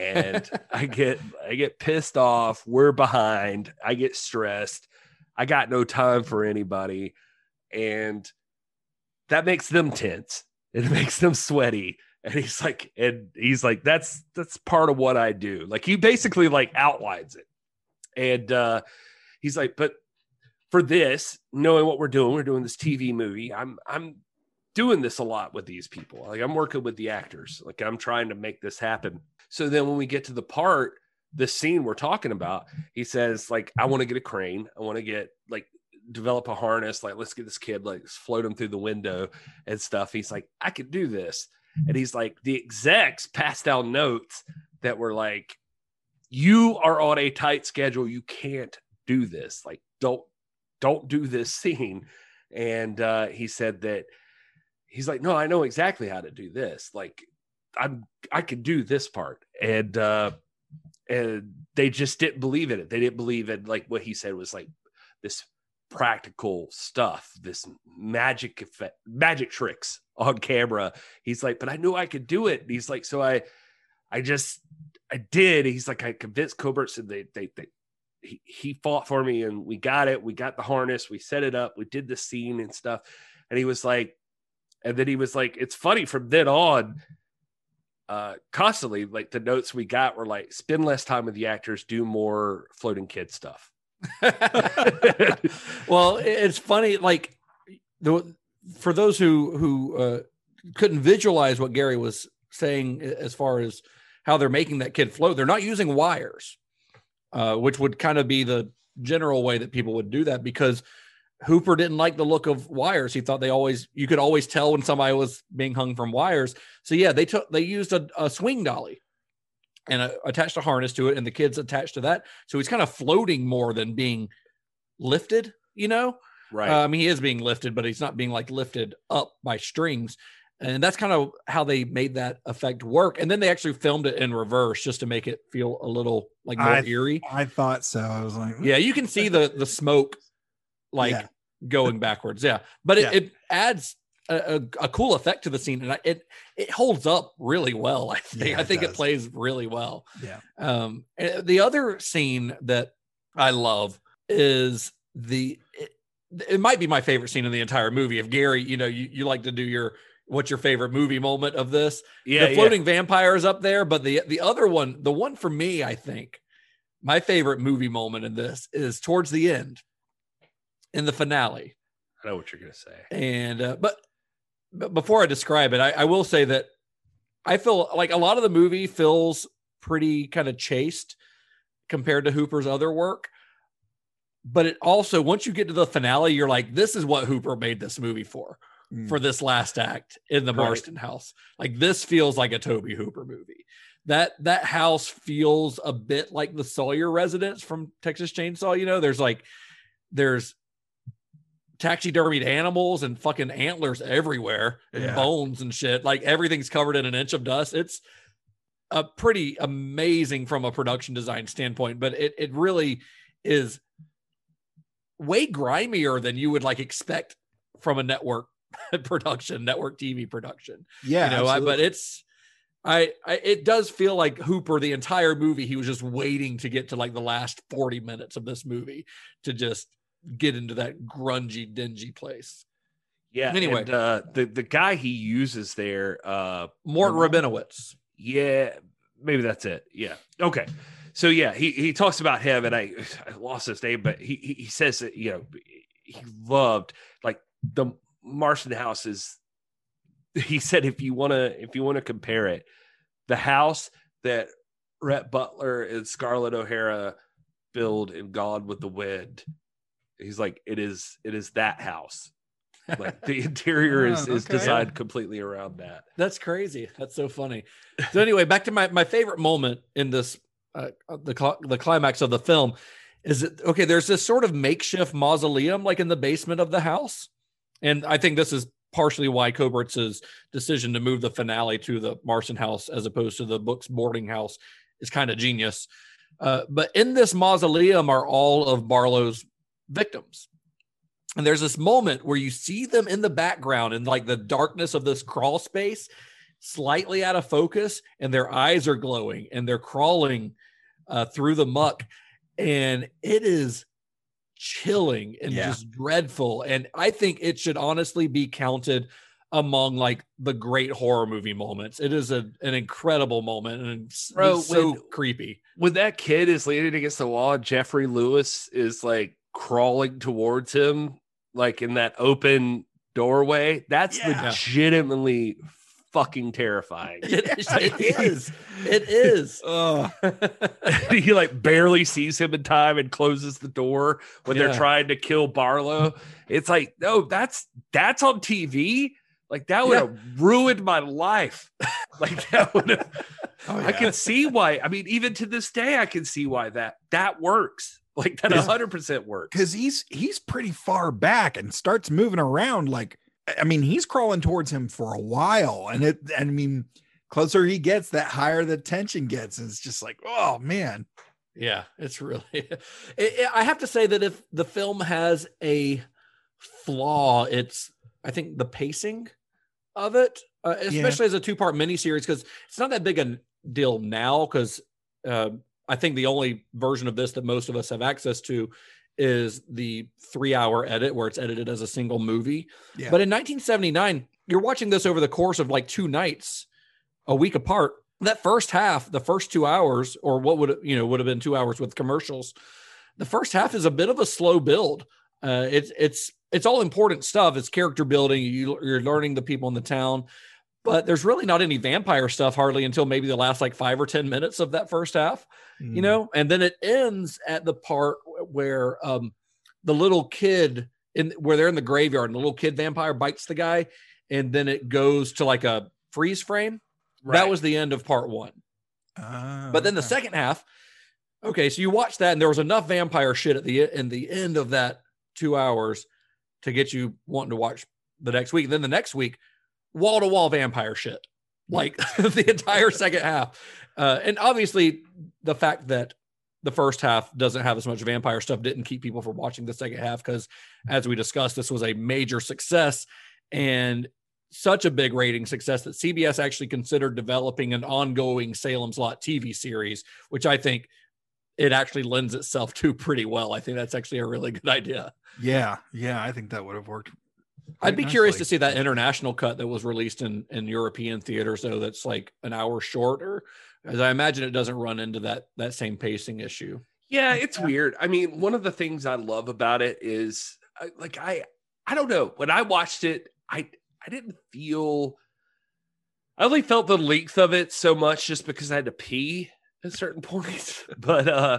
And I get I get pissed off. We're behind. I get stressed. I got no time for anybody. And that makes them tense. It makes them sweaty. And he's like, and he's like, that's that's part of what I do. Like he basically like outlines it. And uh he's like, but for this, knowing what we're doing, we're doing this TV movie. I'm I'm doing this a lot with these people. Like I'm working with the actors. Like I'm trying to make this happen. So then when we get to the part, the scene we're talking about, he says, like, I want to get a crane. I want to get like develop a harness. Like, let's get this kid, like float him through the window and stuff. He's like, I could do this. And he's like, the execs passed out notes that were like, you are on a tight schedule. You can't do this. Like, don't don't do this scene. And uh, he said that he's like, no, I know exactly how to do this. Like, I'm I could do this part. And uh, and they just didn't believe in it. They didn't believe in like what he said was like this practical stuff, this magic effect, magic tricks on camera. He's like, but I knew I could do it. And he's like, so I, I just, I did. He's like, I convinced Kobritz and they, they, they, he, he fought for me and we got it. We got the harness. We set it up. We did the scene and stuff. And he was like, and then he was like, it's funny from then on, uh, constantly like the notes we got were like, spend less time with the actors, do more floating kid stuff. well, it's funny. Like the for those who who uh, couldn't visualize what Gary was saying as far as how they're making that kid float, they're not using wires, uh, which would kind of be the general way that people would do that because Hooper didn't like the look of wires. He thought they always you could always tell when somebody was being hung from wires. So yeah, they took they used a, a swing dolly and uh, attached a harness to it, and the kid's attached to that. So he's kind of floating more than being lifted, you know? Right. Uh, I mean, he is being lifted, but he's not being like lifted up by strings. And that's kind of how they made that effect work. And then they actually filmed it in reverse just to make it feel a little like more I, eerie. I thought so. I was like, Yeah, you can see the the smoke like Yeah. going backwards. Yeah, but it, Yeah. it adds a, a, a cool effect to the scene, and I, it it holds up really well. I think Yeah, I it think it plays really well. Yeah. Um, the other scene that I love is the. It, it might be my favorite scene in the entire movie. If Gary, you know, you, you like to do your what's your favorite movie moment of this? Yeah, the yeah. floating vampire is up there, but the the other one, the one for me, I think, my favorite movie moment in this is towards the end, in the finale. I know what you're gonna say. And uh, but, but before I describe it, I, I will say that I feel like a lot of the movie feels pretty kind of chaste compared to Hooper's other work. But it also, once you get to the finale, you're like, this is what Hooper made this movie for, Mm. for this last act in the Right. Marsten house. Like this feels like a Tobe Hooper movie. That that house feels a bit like the Sawyer residence from Texas Chainsaw. You know, there's like there's taxidermied animals and fucking antlers everywhere and Yeah. bones and shit. Like everything's covered in an inch of dust. It's a pretty amazing from a production design standpoint, but it it really is way grimier than you would like expect from a network production, network TV production. yeah, you know, I, but it's I, I it does feel like Hooper the entire movie he was just waiting to get to like the last 40 minutes of this movie to just get into that grungy dingy place. Yeah. Anyway. and, uh, the the guy he uses there, uh, Morton Rabinowitz. yeah, maybe that's it. Yeah. Okay. So yeah, he he talks about him, and I I lost his name, but he he says that you know he loved like the Marsten house is. He said if you want to if you want to compare it, the house that Rhett Butler and Scarlett O'Hara build in Gone with the Wind, he's like it is it is that house. Like the interior is Oh, is okay. designed completely around that. That's crazy. That's so funny. So anyway, back to my my favorite moment in this uh, the cl- the climax of the film is it okay? There's this sort of makeshift mausoleum like in the basement of the house, and I think this is partially why Kobritz's decision to move the finale to the Marsten house as opposed to the book's boarding house is kind of genius. Uh, but in this mausoleum are all of Barlow's victims. And there's this moment where you see them in the background in like the darkness of this crawl space, slightly out of focus, and their eyes are glowing and they're crawling uh, through the muck. And it is chilling and Yeah. just dreadful. And I think it should honestly be counted among like the great horror movie moments. It is a, an incredible moment and it's, Bro, so when- creepy. when that kid is leaning against the wall Geoffrey Lewis is like crawling towards him, like in that open doorway, that's Yeah. legitimately fucking terrifying. It is. It is. It is. Oh, he like barely sees him in time and closes the door when they're trying to kill Barlow. It's like, no, that's that's on TV. Like that would Yeah. have ruined my life. like that would have oh I can see why. I mean, even to this day, I can see why that that works. Like that, Yeah. hundred percent works. because he's he's pretty far back and starts moving around like i mean he's crawling towards him for a while and it And i mean closer he gets that higher the tension gets and it's just like oh man Yeah, it's really. It, it- I have to say that if the film has a flaw, it's I think the pacing of it, uh, especially as a two-part miniseries, because it's not that big a deal now. Because uh, I think the only version of this that most of us have access to is the three-hour edit, where it's edited as a single movie. Yeah. But in 1979, you're watching this over the course of like two nights, a week apart. That first half, the first two hours, or what would you know would have been two hours with commercials. The first half is a bit of a slow build. Uh, it's it's it's all important stuff. It's character building. You, you're learning the people in the town, but there's really not any vampire stuff hardly until maybe the last like five or ten minutes of that first half Mm. you know? And then it ends at the part where um the little kid in where they're in the graveyard and the little kid vampire bites the guy and then it goes to like a freeze frame. That was the end of part one. Ah, but then the okay. second half okay so you watch that and there was enough vampire shit at the in the end of that two hours to get you wanting to watch the next week. Then the next week wall to wall vampire shit like the entire second half. Uh, and obviously the fact that the first half doesn't have as much vampire stuff didn't keep people from watching the second half because as we discussed this was a major success and such a big rating success that cbs actually considered developing an ongoing salem's lot tv series which i think it actually lends itself to pretty well. I think that's actually a really good idea. Yeah yeah i think that would have worked I'd be quite curious to see that international cut that was released in in European theaters, though. That's like an hour shorter, as I imagine it doesn't run into that that same pacing issue. Yeah, it's weird. I mean, one of the things I love about it is like I I don't know. When I watched it, I I didn't feel I only felt the length of it so much just because I had to pee at certain points. But uh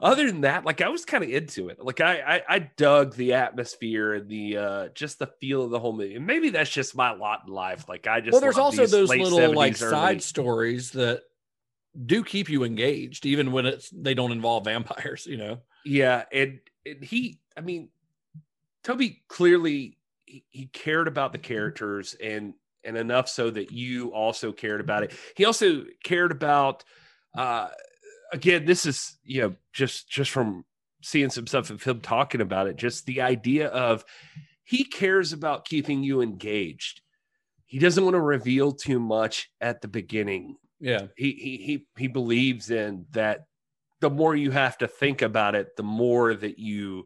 other than that, like I was kind of into it. Like I, I I dug the atmosphere and the uh just the feel of the whole movie. And maybe that's just my lot in life. Like I just well, there's also those little like early- side stories that do keep you engaged, even when it's they don't involve vampires. You know, Yeah, and, and he, I mean, Tobe clearly he, he cared about the characters and and enough so that you also cared about it. He also cared about uh again, this is you know just just from seeing some stuff of him talking about it, just the idea of he cares about keeping you engaged. He doesn't want to reveal too much at the beginning Yeah. he he he he believes in that the more you have to think about it, the more that you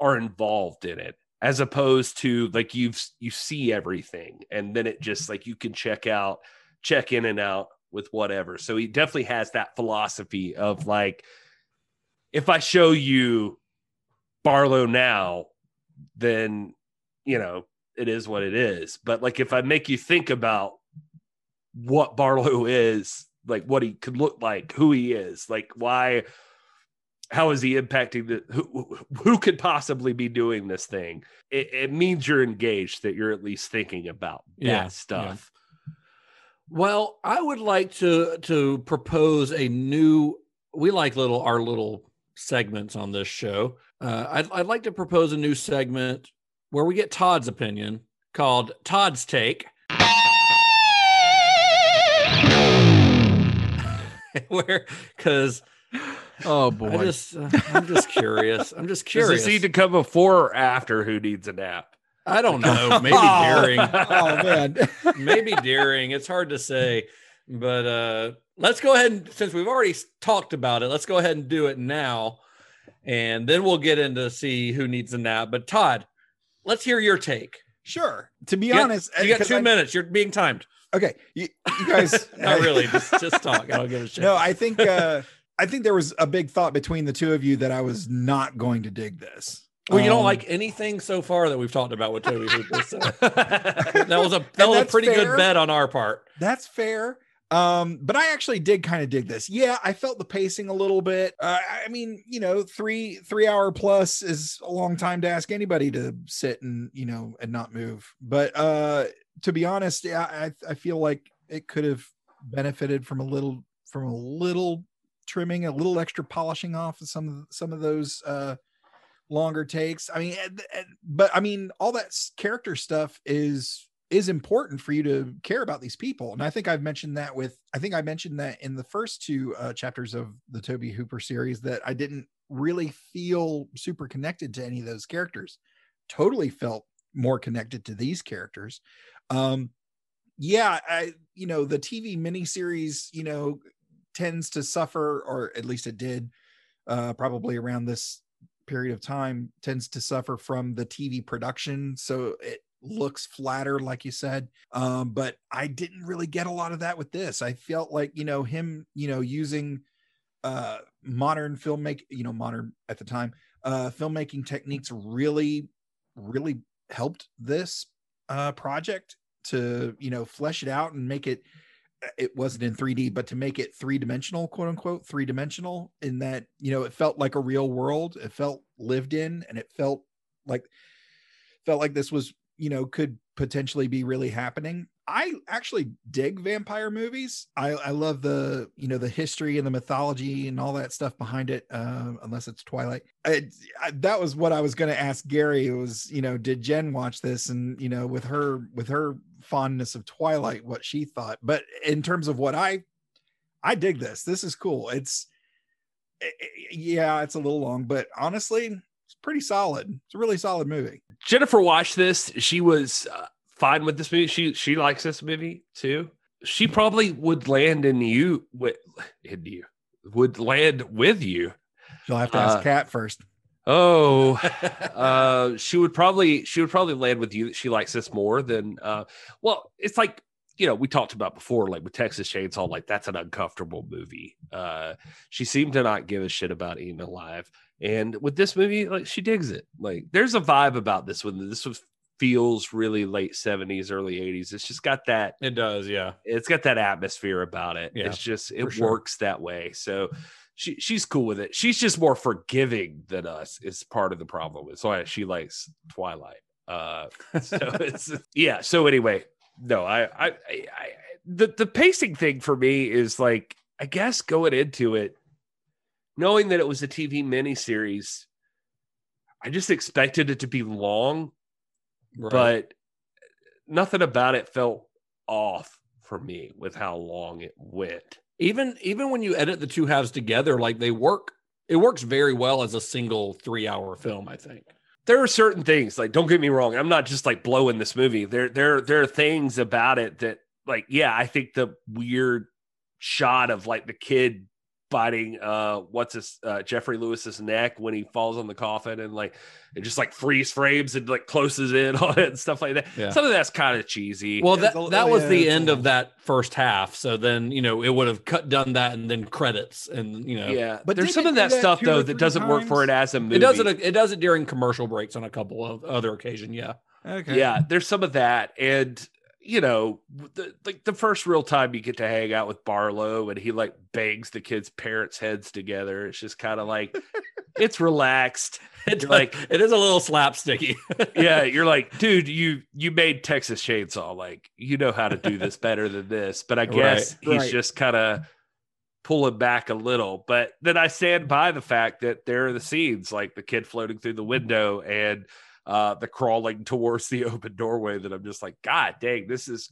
are involved in it, as opposed to like you've you see everything and then it just like you can check out, check in and out with whatever. So he definitely has that philosophy of like, if I show you Barlow now, then you know it is what it is. But like if I make you think about what Barlow is, like what he could look like, who he is, like why, how is he impacting the who, who could possibly be doing this thing? It, it means you're engaged, that you're at least thinking about that Yeah, stuff. Well, I would like to to propose a new. We like little our little segments on this show. Uh, I'd I'd like to propose a new segment where we get Todd's opinion called Todd's Take. where because oh boy, I just uh, I'm just curious. I'm just curious. Does this need to come before or after Who Needs a Nap? I don't know. Maybe during. oh man. maybe during. It's hard to say, but uh, let's go ahead and since we've already talked about it, let's go ahead and do it now, and then we'll get into see who needs a nap. But Todd, let's hear your take. Sure. To be You got- honest, you got two I- minutes. You're being timed. Okay, you, you guys. Not really. Just just talk. I don't give a shit. No, I think uh I think there was a big thought between the two of you that I was not going to dig this. Well, you don't Um, like anything so far that we've talked about with Tobe Hooper. So that was a that was a pretty fair. good bet on our part. That's fair. Um, but I actually did kind of dig this. Yeah, I felt the pacing a little bit. Uh, I mean, you know, three three hour plus is a long time to ask anybody to sit and you know and not move. But uh, to be honest, yeah, I I feel like it could have benefited from a little from a little trimming, a little extra polishing off of some of some of those uh longer takes. I mean, but I mean, all that character stuff is is important for you to care about these people. And I think I've mentioned that with I think I mentioned that in the first two uh, chapters of the Tobe Hooper series that I didn't really feel super connected to any of those characters. Totally felt more connected to these characters. Um yeah, I you know, the TV miniseries, you know, tends to suffer or at least it did uh probably around this period of time tends to suffer from the TV production. So it looks flatter, like you said. Um, but I didn't really get a lot of that with this. I felt like, you know, him, you know, using uh modern filmmaking, you know, modern at the time, uh filmmaking techniques really, really helped this uh project to, you know, flesh it out and make it it wasn't in 3D, but to make it three dimensional, quote unquote, three dimensional, in that you know it felt like a real world, it felt lived in, and it felt like felt like this was you know could potentially be really happening. I actually dig vampire movies. I, I love the you know the history and the mythology and all that stuff behind it. Uh, unless it's Twilight, I, I, that was what I was going to ask Gary. Was you know did Jen watch this and you know with her with her fondness of Twilight, what she thought. But in terms of what I I dig this. This is cool. It's eh, eh, yeah, it's a little long, but honestly, it's pretty solid. It's a really solid movie. Jennifer watched this. She was uh, fine with this movie. She she likes this movie too. She probably would land in you with in you would land with you. You'll have to ask Uh, Kat first. Oh, uh, she would probably she would probably land with you that she likes this more than uh. Well, it's like you know we talked about before, like with Texas Chainsaw, like that's an uncomfortable movie. Uh, she seemed to not give a shit about Eaten Alive, and with this movie, like she digs it. Like there's a vibe about this one. This was feels really late 70s early 80s it's just got that It does, yeah. it's got that atmosphere about it Yeah, it's just it for sure. works that way so she she's cool with it she's just more forgiving than us is part of the problem it's why she likes twilight uh so it's yeah so anyway no i i i, I the, the pacing thing for me is like i guess going into it knowing that it was a tv miniseries i just expected it to be long Right. but nothing about it felt off for me with how long it went. Even even when you edit the two halves together, like they work, it works very well as a single three hour film. I think. There are certain things like don't get me wrong, I'm not just like blowing this movie. There there there are things about it that like yeah, I think the weird shot of like the kid biting uh what's his uh Geoffrey Lewis's neck when he falls on the coffin and like it just like freeze frames and like closes in on it and stuff like that. Yeah. Some of that's kind of cheesy. Well, that, that was the end of that first half. So then, you know, it would have cut done that and then credits and you know, yeah, But but there's some of that that stuff though that doesn't work for it times? as a movie. it does it it does it during commercial breaks on a couple of other occasion. Yeah. Okay. Yeah, there's some of that, and you know, the, like the first real time you get to hang out with Barlow, and he like bangs the kids' parents' heads together. It's just kind of like it's relaxed. It's like, it is a little slapsticky. yeah, you're like, dude, you you made Texas Chainsaw. Like, you know how to do this better than this. But I guess Right, he's right. just kind of pulling back a little. But then I stand by the fact that there are the scenes like the kid floating through the window and uh the crawling towards the open doorway that I'm just like, God dang, this is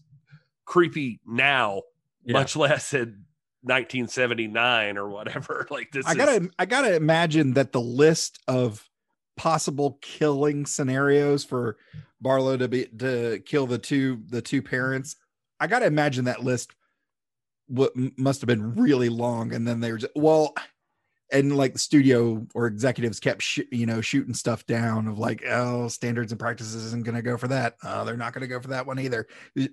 creepy now, Yeah. much less in 1979 or whatever. Like this I gotta I gotta imagine that the list of possible killing scenarios for Barlow to be to kill the two the two parents. I gotta imagine that list what must have been really long, and then they were just, well, and like the studio or executives kept sh- you know shooting stuff down of like oh standards and practices isn't going to go for that oh they're not going to go for that one either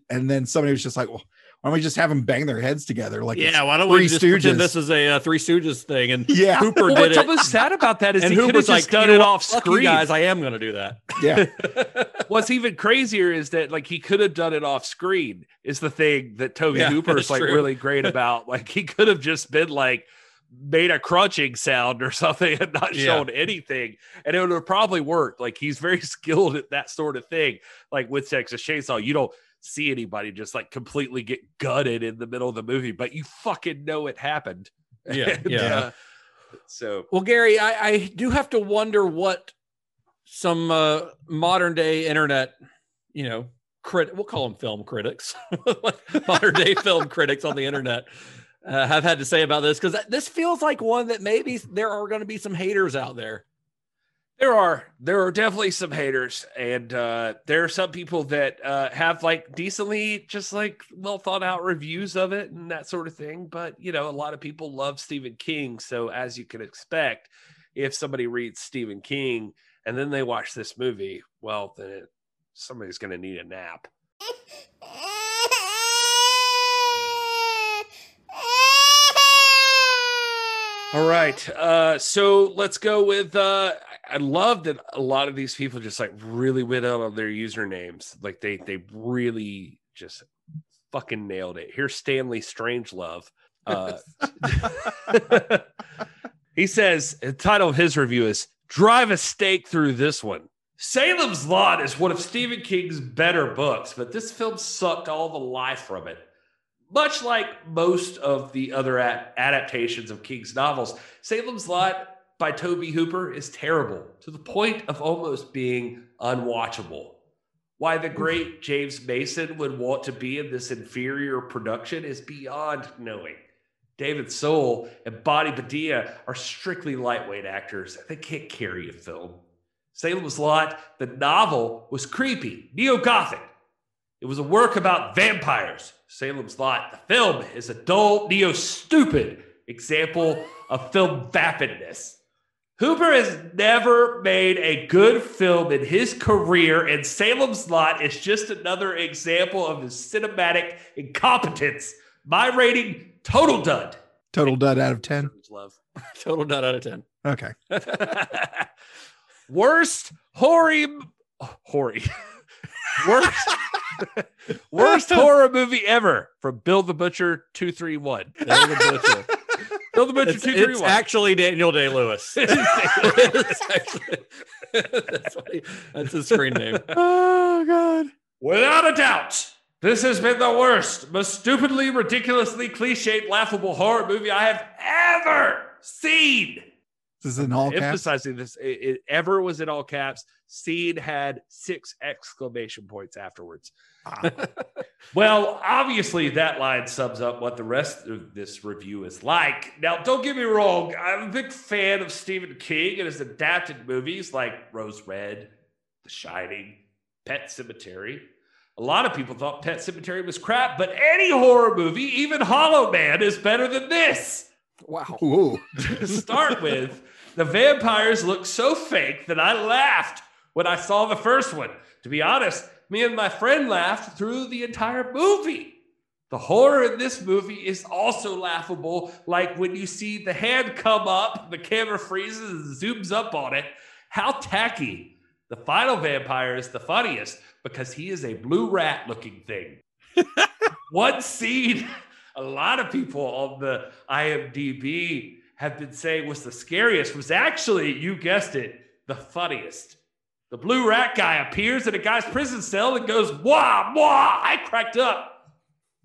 and then somebody was just like well why don't we just have them bang their heads together like yeah, why don't Three we just Stooges. pretend this is a uh, Three Stooges thing? And Yeah. Hooper Well, did what's it. almost sad about that is and he could have Hooper's just like, done it off what? Fuck you screen. guys, I am going to do that. yeah What's even crazier is that like he could have done it off screen is the thing that Tobe Yeah, Hooper is like true. really great about. Like he could have just been like made a crunching sound or something and not Yeah. shown anything, and it would have probably worked. Like he's very skilled at that sort of thing. Like with Texas Chainsaw, you don't see anybody just like completely get gutted in the middle of the movie, but you fucking know it happened. Yeah, And, yeah. uh, so Well, Gary, I, I do have to wonder what some uh, modern day internet, you know, crit we'll call them film critics, modern day film critics on the internet uh, have had to say about this because this feels like one that maybe there are going to be some haters out there. There are there are definitely some haters, and uh, there are some people that uh, have like decently just like well thought out reviews of it and that sort of thing. But you know, a lot of people love Stephen King, so as you can expect, if somebody reads Stephen King and then they watch this movie, well, then it, somebody's going to need a nap. All right. Uh, so let's go with. Uh, I love that a lot of these people just like really went out on their usernames. Like they they really just fucking nailed it. Here's Stanley Strangelove. Uh, he says the title of his review is "Drive a Stake Through This One." Salem's Lot is one of Stephen King's better books, but this film sucked all the life from it. Much like most of the other adaptations of King's novels, Salem's Lot by Tobe Hooper is terrible to the point of almost being unwatchable. Why the great James Mason would want to be in this inferior production is beyond knowing. David Soul and Bonnie Bedelia are strictly lightweight actors. They can't carry a film. Salem's Lot, the novel, was creepy, neo Gothic. It was a work about vampires. Salem's Lot, the film, is a dull, neo stupid example of film vapidness. Hooper has never made a good film in his career, and Salem's Lot is just another example of his cinematic incompetence. My rating, total dud. total dud out of 10 Love. Total dud out of 10. okay Worst hoary, hoary, worst, worst horror movie ever from Bill the Butcher two three one. Bill the Butcher. Bill the Butcher It's, two three it's actually Daniel Day Lewis. Actually- that's, why- that's his screen name. oh god Without a doubt, this has been the worst, most stupidly, ridiculously cliched, laughable horror movie I have ever seen. this is in all caps Emphasizing this, it, it ever was in all caps. Seen had six exclamation points afterwards. Ah. well, obviously, that line sums up what the rest of this review is like. Now, don't get me wrong, I'm a big fan of Stephen King and his adapted movies like Rose Red, The Shining, Pet Sematary. A lot of people thought Pet Sematary was crap, but any horror movie, even Hollow Man, is better than this. Wow. To start with, the vampires look so fake that I laughed when I saw the first one. To be honest, me and my friend laughed through the entire movie. The horror in this movie is also laughable, like when you see the hand come up, the camera freezes and zooms up on it. How tacky. The final vampire is the funniest because he is a blue rat looking thing. One scene, a lot of people on the IMDb have been saying was the scariest, was actually, you guessed it, the funniest. The blue rat guy appears in a guy's prison cell and goes, wah, wah. I cracked up.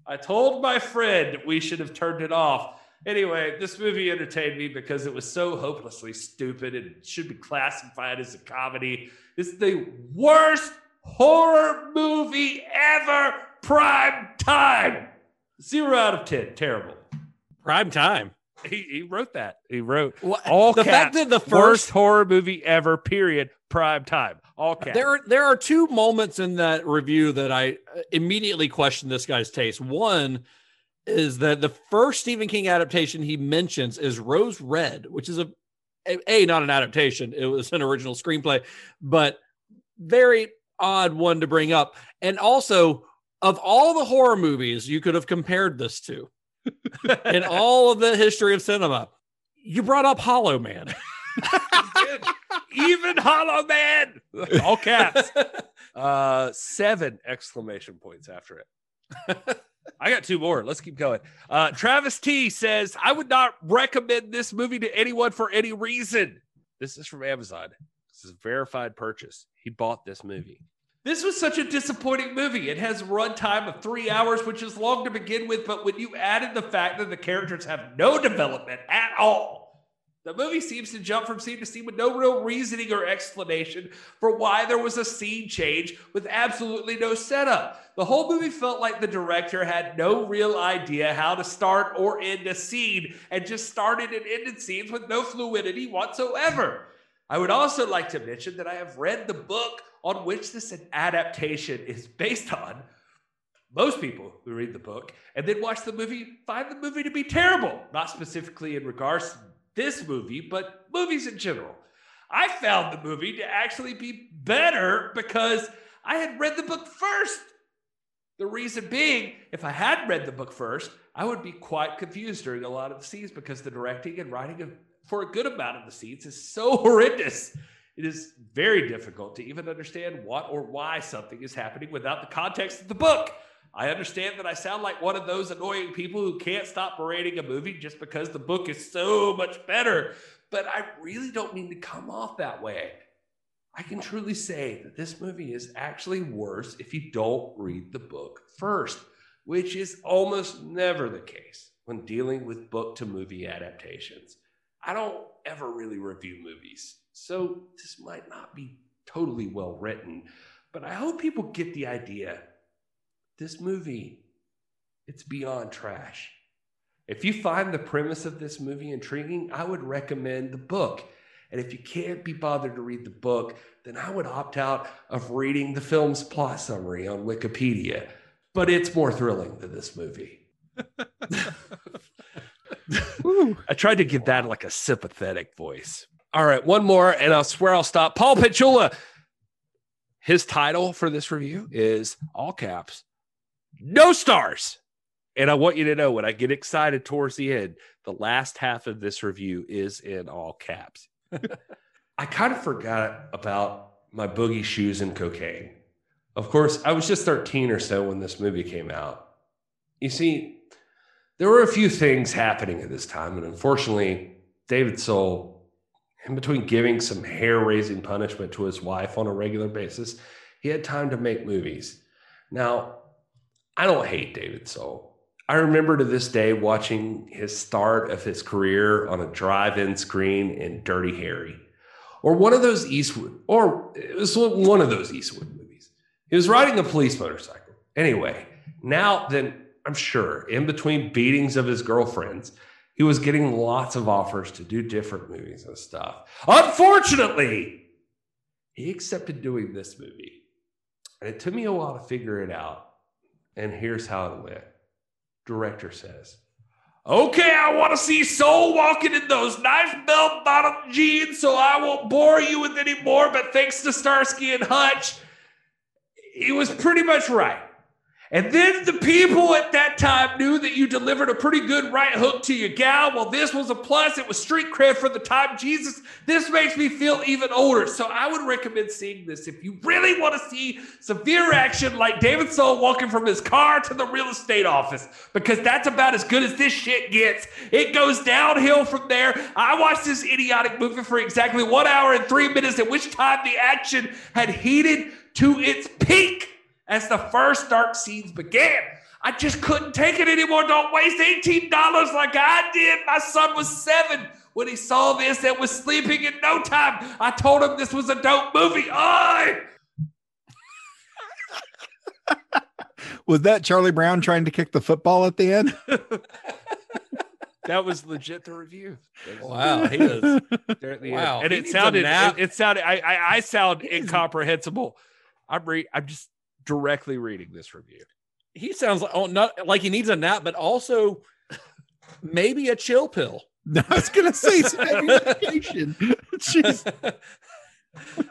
I told my friend we should have turned it off. Anyway, this movie entertained me because it was so hopelessly stupid and should be classified as a comedy. It's the worst horror movie ever, prime time. Zero out of 10. Terrible. Prime time. He, he wrote that. He wrote Well, all the fact that the worst first horror movie ever, period, prime time. All caps. There are there are two moments in that review that I uh, immediately question this guy's taste. One is that the first Stephen King adaptation he mentions is Rose Red, which is a, a not an adaptation. It was an original screenplay, but very odd one to bring up. And also, of all the horror movies you could have compared this to in all of the history of cinema, you brought up Hollow Man. Even Hollow Man. All caps. Uh, seven exclamation points after it. I got two more. Let's keep going. Uh, Travis T says, I would not recommend this movie to anyone for any reason. This is from Amazon. This is a verified purchase. He bought this movie. This was such a disappointing movie. It has a runtime of three hours, which is long to begin with, but when you added the fact that the characters have no development at all, the movie seems to jump from scene to scene with no real reasoning or explanation for why there was a scene change with absolutely no setup. The whole movie felt like the director had no real idea how to start or end a scene and just started and ended scenes with no fluidity whatsoever. I would also like to mention that I have read the book on which this adaptation is based on. Most people who read the book and then watch the movie find the movie to be terrible, not specifically in regards to this movie, but movies in general. I found the movie to actually be better because I had read the book first. The reason being, if I had read the book first, I would be quite confused during a lot of the scenes because the directing and writing of, for a good amount of the scenes is so horrendous. It is very difficult to even understand what or why something is happening without the context of the book. I understand that I sound like one of those annoying people who can't stop berating a movie just because the book is so much better, but I really don't mean to come off that way. I can truly say that this movie is actually worse if you don't read the book first, which is almost never the case when dealing with book to movie adaptations. I don't ever really review movies, so this might not be totally well written, but I hope people get the idea. This movie, it's beyond trash. If you find the premise of this movie intriguing, I would recommend the book. And if you can't be bothered to read the book, then I would opt out of reading the film's plot summary on Wikipedia. But it's more thrilling than this movie. I tried to give that like a sympathetic voice. All right, one more, and I'll swear I'll stop. Paul Petchula. His title for this review is all caps, no stars. And I want you to know when I get excited towards the end, the last half of this review is in all caps. I kind of forgot about my boogie shoes and cocaine. Of course, I was just 13 or so when this movie came out. You see, there were a few things happening at this time, and unfortunately, David Soul, in between giving some hair raising punishment to his wife on a regular basis, he had time to make movies. Now, I don't hate David Soul. I remember to this day watching his start of his career on a drive-in screen in Dirty Harry, or one of those Eastwood, or it was one of those Eastwood movies. He was riding a police motorcycle. Anyway, now then, I'm sure in between beatings of his girlfriends, he was getting lots of offers to do different movies and stuff. Unfortunately, he accepted doing this movie. And it took me a while to figure it out. And here's how it went. Director says, Okay, I want to see Soul walking in those knife belt bottom jeans, so I won't bore you with any more. But thanks to Starsky and Hutch, he was pretty much right. And then the people at that time knew that you delivered a pretty good right hook to your gal. Well, this was a plus. It was street cred for the time. Jesus, this makes me feel even older. So I would recommend seeing this if you really want to see severe action like David Soul walking from his car to the real estate office, because that's about as good as this shit gets. It goes downhill from there. I watched this idiotic movie for exactly one hour and three minutes, at which time the action had heated to its peak as the first dark scenes began. I just couldn't take it anymore. Don't waste $18 like I did. My son was seven when he saw this and was sleeping in no time. I told him this was a dope movie. Oi! Was that Charlie Brown trying to kick the football at the end? That was legit the review. Wow, he is. There at the Wow, end. And it sounded it, it sounded I, I I sound incomprehensible. I'm re, I'm just directly reading this review. He sounds like oh, not like he needs a nap, but also maybe a chill pill. I was gonna say some medication.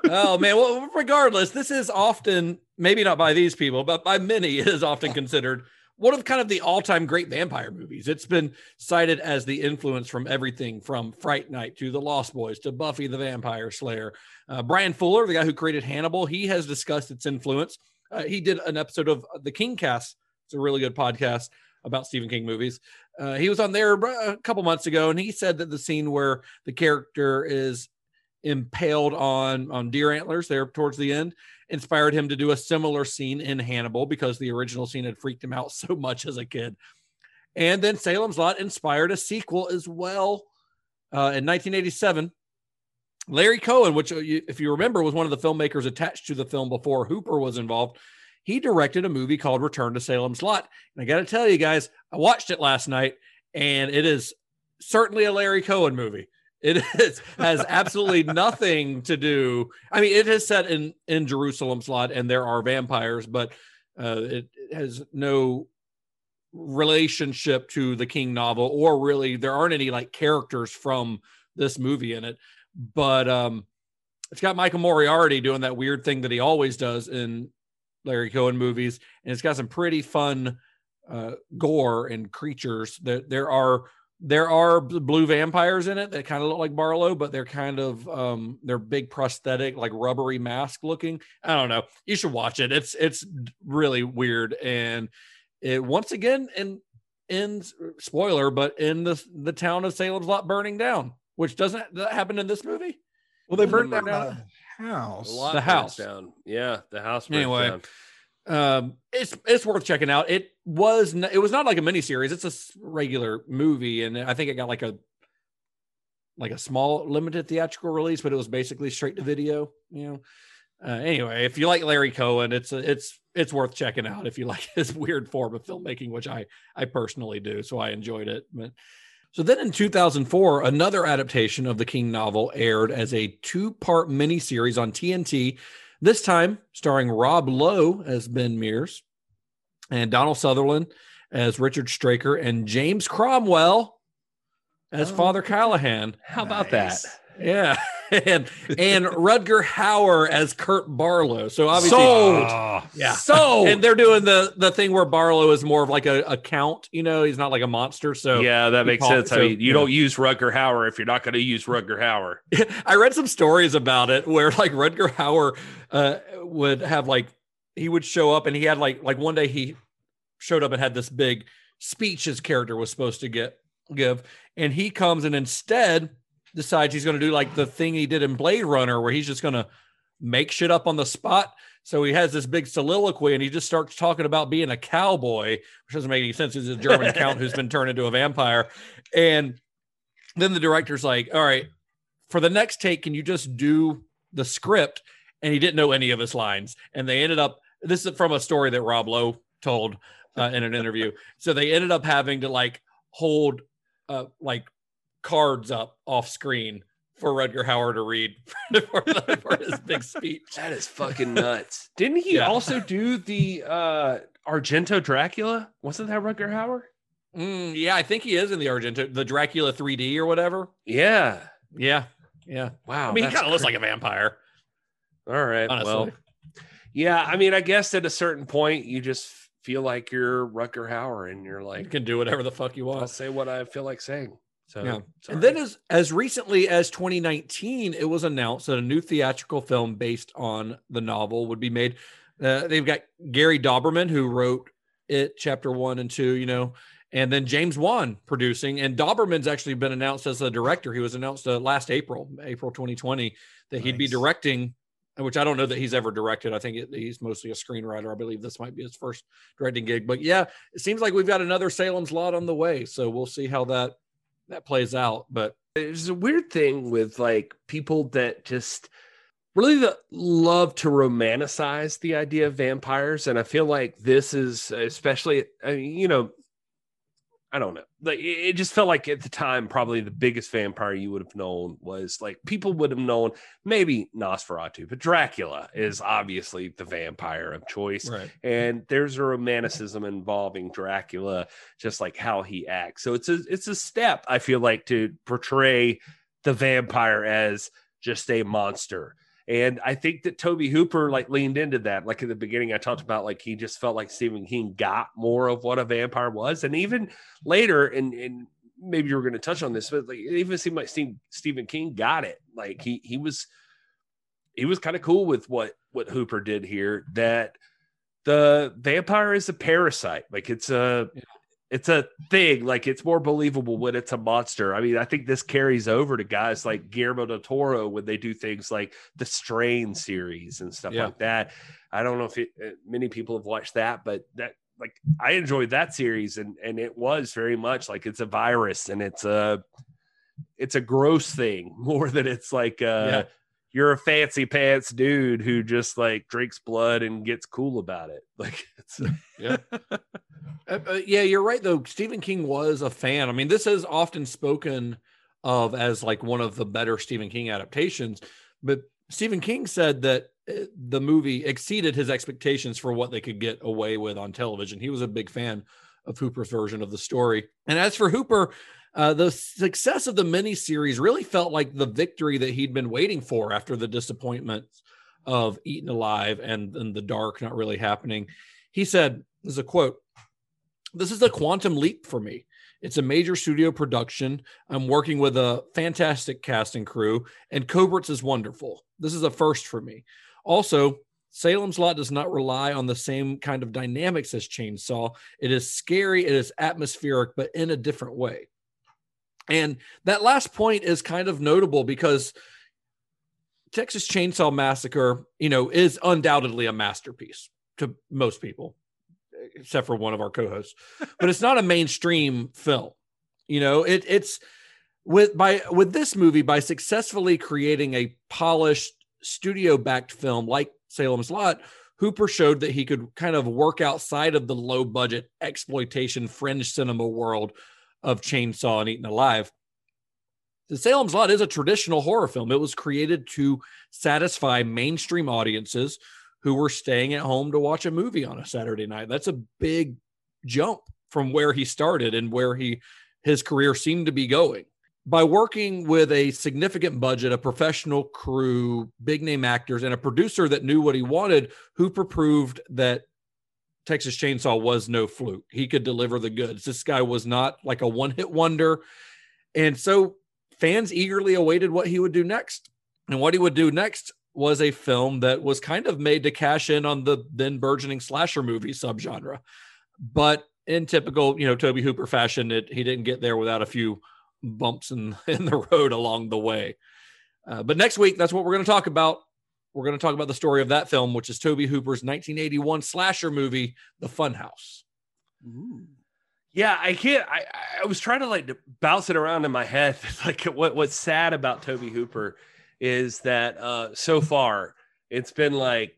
Oh man well regardless this is often maybe not by these people but by many it is often considered one of kind of the all-time great vampire movies it's been cited as the influence from everything from fright night to the lost boys to buffy the vampire slayer uh, brian fuller the guy who created hannibal he has discussed its influence uh, he did an episode of the king cast it's a really good podcast about stephen king movies uh, he was on there a couple months ago and he said that the scene where the character is impaled on on deer antlers there towards the end inspired him to do a similar scene in Hannibal because the original scene had freaked him out so much as a kid. And then Salem's Lot inspired a sequel as well uh, in 1987. Larry Cohen, which, uh, if you remember, was one of the filmmakers attached to the film before Hooper was involved, he directed a movie called Return to Salem's Lot. And I got to tell you guys, I watched it last night, and it is certainly a Larry Cohen movie. It is, has absolutely nothing to do. I mean, it is set in in Jerusalem's lot, and there are vampires, but uh, it, it has no relationship to the King novel, or really, there aren't any like characters from this movie in it. But um, it's got Michael Moriarty doing that weird thing that he always does in Larry Cohen movies, and it's got some pretty fun uh, gore and creatures. There, there are there are blue vampires in it that kind of look like Barlow, but they're kind of um they're big prosthetic, like rubbery mask looking. I don't know. You should watch it. It's it's really weird and it once again in in spoiler, but in the the town of Salem's Lot burning down, which doesn't that happen in this movie. Well, they burned down the house. A lot The house. down. Yeah, the house burns Anyway, down. um it's it's worth checking out it was n- it was not like a mini series it's a s- regular movie and i think it got like a like a small limited theatrical release but it was basically straight to video you know uh, anyway if you like larry cohen it's a, it's it's worth checking out if you like his weird form of filmmaking which i i personally do so i enjoyed it but so then in 2004 another adaptation of the king novel aired as a two-part miniseries on tnt this time starring Rob Lowe as Ben Mears and Donald Sutherland as Richard Straker and James Cromwell as Oh, Father Callahan. How about that? Yeah. And and Rutger Hauer as Kurt Barlow. So obviously Sold. yeah. so And they're doing the the thing where Barlow is more of like a, a count, you know, he's not like a monster. So yeah, that makes call- sense. I mean, you yeah. don't use Rutger Hauer if you're not going to use Rutger Hauer. I read some stories about it where like Rutger Hauer uh, would have like he would show up and he had like like one day he showed up and had this big speech his character was supposed to get give and he comes and instead decides he's going to do like the thing he did in Blade Runner where he's just going to make shit up on the spot. So he has this big soliloquy and he just starts talking about being a cowboy, which doesn't make any sense. He's a German count who's been turned into a vampire. And then the director's like, all right, for the next take, can you just do the script? And he didn't know any of his lines. And they ended up, this is from a story that Rob Lowe told uh, in an interview. So they ended up having to like hold uh, like cards up off screen for Rutger Hauer to read for, the, for his big speech. That is fucking nuts. Didn't he Yeah. also do the uh Argento Dracula? Wasn't that Rutger Hauer? Mm, yeah, I think he is in the Argento, the Dracula 3D or whatever. Yeah. Yeah, yeah. Wow. I mean, he kind of looks like a vampire. All right. honestly. Well, yeah. I mean, I guess at a certain point, you just feel like you're Rutger Hauer, and you're You like, can do whatever the fuck you I'll want. say what I feel like saying. So, Yeah. sorry. And then as as recently as 2019, it was announced that a new theatrical film based on the novel would be made. Uh, they've got Gary Dauberman who wrote it, chapter one and two, you know, and then James Wan producing. And Dauberman's actually been announced as a director. He was announced uh, last April, April 2020, that he'd be directing. Which I don't know that he's ever directed. I think it, he's mostly a screenwriter. I believe this might be his first directing gig. But yeah, it seems like we've got another Salem's Lot on the way. So we'll see how that that plays out. But there's a weird thing with like people that just really the, love to romanticize the idea of vampires and i feel like this is especially I mean, you know i don't know like it just felt like at the time probably the biggest vampire you would have known was like people would have known maybe nosferatu but dracula is obviously the vampire of choice right. and there's a romanticism involving Dracula, just like how he acts. So it's a it's a step I feel like to portray the vampire as just a monster. And I think that Tobe Hooper like leaned into that. Like in the beginning, I talked about like he just felt like Stephen King got more of what a vampire was, and even later, and and maybe you were going to touch on this, but like it even seemed like Steve, Stephen King got it. Like he he was he was kind of cool with what what Hooper did here. That the vampire is a parasite. Like it's a it's a thing. Like it's more believable when it's a monster. I mean, I think this carries over to guys like Guillermo del Toro when they do things like the Strain series and stuff Yeah. like that. I don't know if it, uh, many people have watched that, but that like I enjoyed that series and and it was very much like it's a virus and it's a it's a gross thing more than it's like uh Yeah. you're a fancy pants dude who just like drinks blood and gets cool about it. Like it's Yeah. Uh, uh, yeah, you're right though. Stephen King was a fan. I mean, this is often spoken of as like one of the better Stephen King adaptations, but Stephen King said that uh, the movie exceeded his expectations for what they could get away with on television. He was a big fan of Hooper's version of the story. And as for Hooper, uh, the success of the miniseries really felt like the victory that he'd been waiting for after the disappointments of Eaten Alive and, and The Dark not really happening. He said, is a quote, this is a quantum leap for me. It's a major studio production. I'm working with a fantastic cast and crew, and Kobritz is wonderful. This is a first for me. Also, Salem's Lot does not rely on the same kind of dynamics as Chainsaw. It is scary, it is atmospheric, but in a different way. And that last point is kind of notable because Texas Chainsaw Massacre, you know, is undoubtedly a masterpiece to most people, except for one of our co-hosts. but it's not a mainstream film. You know, it it's with by with this movie by successfully creating a polished studio-backed film like Salem's Lot, Hooper showed that he could kind of work outside of the low budget exploitation fringe cinema world of Chainsaw and Eaten Alive. The Salem's Lot is a traditional horror film. It was created to satisfy mainstream audiences who were staying at home to watch a movie on a Saturday night. That's a big jump from where he started and where he his career seemed to be going. By working with a significant budget, a professional crew, big name actors, and a producer that knew what he wanted, Hooper proved that Texas Chainsaw was no fluke. He could deliver the goods. This guy was not like a one hit wonder. And so fans eagerly awaited what he would do next. And what he would do next was a film that was kind of made to cash in on the then burgeoning slasher movie subgenre. But in typical, you know, Tobe Hooper fashion, it, he didn't get there without a few bumps in, in the road along the way. Uh, but next week, that's what we're going to talk about. We're going to talk about the story of that film, which is Tobe Hooper's 1981 slasher movie, The Funhouse. Yeah, I can't. I, I was trying to like bounce it around in my head. Like what what's sad about Tobe Hooper is that uh so far it's been like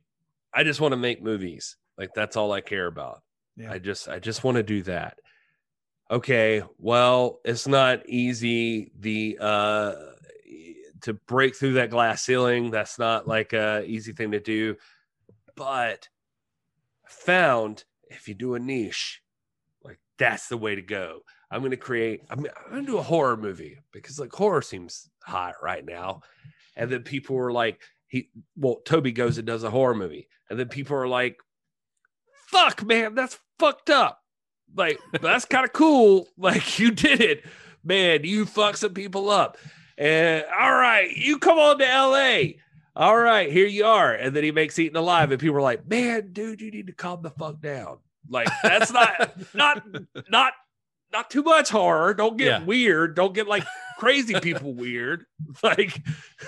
I just want to make movies. Like that's all I care about. Yeah. I just I just want to do that. Okay, well, it's not easy. The uh to break through that glass ceiling. That's not like a easy thing to do. But found if you do a niche, like that's the way to go. I'm gonna create. I'm, I'm gonna do a horror movie because like horror seems hot right now, and then people were like, he well, Tobe goes and does a horror movie, and then people are like, "Fuck, man, that's fucked up." Like that's kind of cool. Like you did it, man. You fuck some people up, and all right, you come on to L.A. All right, here you are, and then he makes Eaten Alive, and people are like, "Man, dude, you need to calm the fuck down." Like that's not not not not too much horror. Don't get Yeah. weird. Don't get like crazy people weird. Like,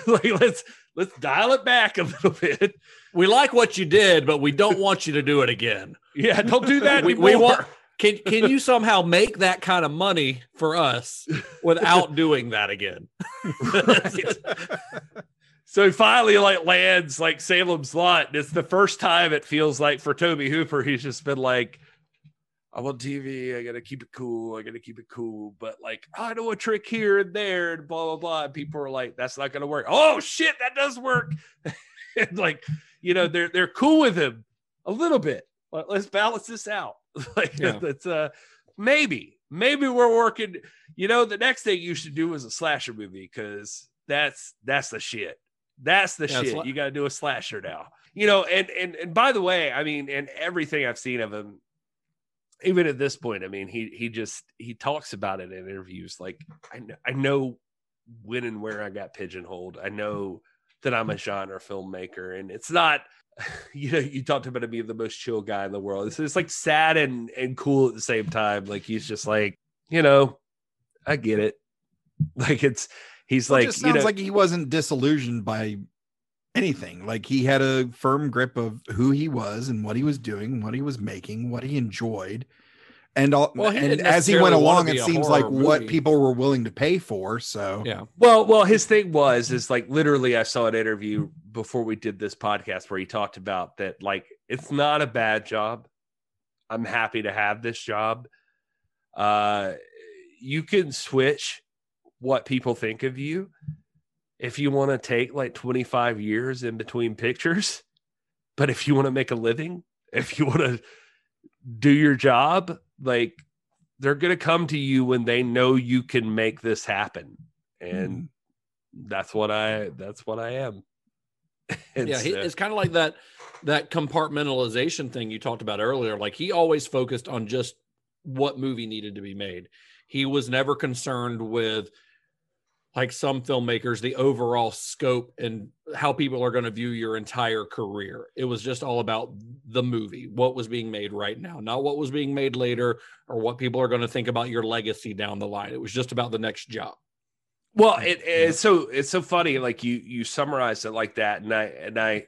like let's let's dial it back a little bit. We like what you did, but we don't want you to do it again. Yeah, don't do that we, we want. Can can you somehow make that kind of money for us without doing that again? so he finally like lands like Salem's Lot. And it's the first time it feels like for Tobe Hooper, he's just been like, I'm on TV. I gotta keep it cool. I gotta keep it cool. But like, I know a trick here and there, and blah blah blah. And people are like, that's not gonna work. Oh shit, that does work. and like, you know, they're they're cool with him a little bit. Let- Let's balance this out. like Yeah. that's uh maybe maybe we're working. You know, the next thing you should do is a slasher movie because that's that's the shit. That's the Yeah, shit. you got to do a slasher now. You know, and and and by the way, I mean, and everything I've seen of him, even at this point, I mean, he he just he talks about it in interviews. Like I know, I know when and where I got pigeonholed. I know that I'm a genre filmmaker, and it's not. You know, you talked about him being the most chill guy in the world. It's, it's like sad and and cool at the same time. Like he's just like, you know, I get it. Like it's he's Well, it like, just you sounds know, like he wasn't disillusioned by anything. Like he had a firm grip of who he was and what he was doing, what he was making, what he enjoyed. And all, Well, he and as he went along, it seems like horror what people were willing to pay for. So Yeah. Well, well, his thing was is like literally I saw an interview before we did this podcast where he talked about that like it's not a bad job. I'm happy to have this job. Uh you can switch what people think of you if you want to take like 25 years in between pictures. But if you want to make a living, if you want to do your job, like they're going to come to you when they know you can make this happen. And mm-hmm. that's what I that's what I am. And yeah, he, so- it's kind of like that that compartmentalization thing you talked about earlier. Like he always focused on just what movie needed to be made. He was never concerned with like some filmmakers the overall scope and how people are going to view your entire career. It was just all about the movie, what was being made right now, not what was being made later or what people are going to think about your legacy down the line. It was just about the next job. Well, it, mm-hmm. it's so it's so funny. Like you you summarized it like that, and I and I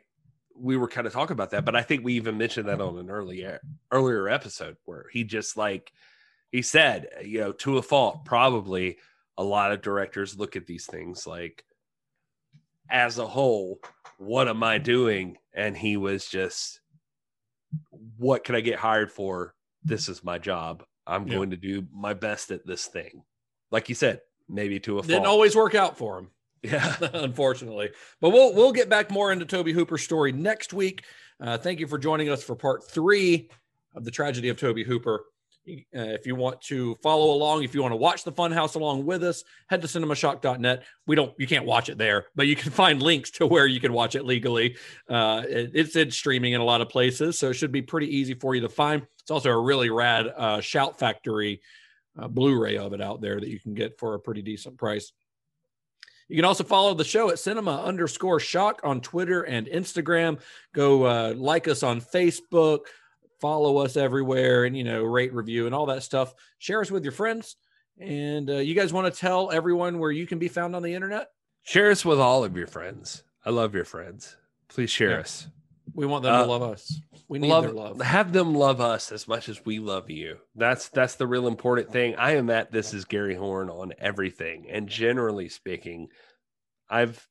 we were kind of talking about that, but I think we even mentioned that on an earlier earlier episode where he just like he said, you know, to a fault, probably a lot of directors look at these things like as a whole, what am I doing? And he was just, what can I get hired for? This is my job. I'm Yeah. going to do my best at this thing. Like you said, maybe to a fault. Didn't always work out for him. Yeah. unfortunately. But we'll we'll get back more into Tobe Hooper's story next week. Uh, thank you for joining us for part three of the tragedy of Tobe Hooper. Uh, if you want to follow along, if you want to watch the Funhouse along with us, head to cinemashock.net. We don't, you can't watch it there, but you can find links to where you can watch it legally. Uh, it- it's in streaming in a lot of places, so it should be pretty easy for you to find. It's also a really rad uh, Shout Factory uh, Blu-ray of it out there that you can get for a pretty decent price. You can also follow the show at cinema underscore shock on Twitter and Instagram. Go uh, like us on Facebook, follow us everywhere, and you know, rate, review, and all that stuff. Share us with your friends. And uh, you guys want to tell everyone where you can be found on the internet? Share us with all of your friends. I love your friends. Please share Yeah. us. We want them Uh, to love us. We need love, their love. Have them love us as much as we love you. That's that's the real important thing. I am at this is Gary Horn on everything, and generally speaking, I've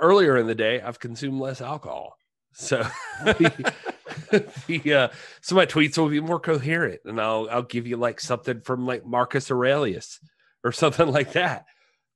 earlier in the day I've consumed less alcohol, so uh, so my tweets will be more coherent, and I'll I'll give you like something from like Marcus Aurelius or something like that.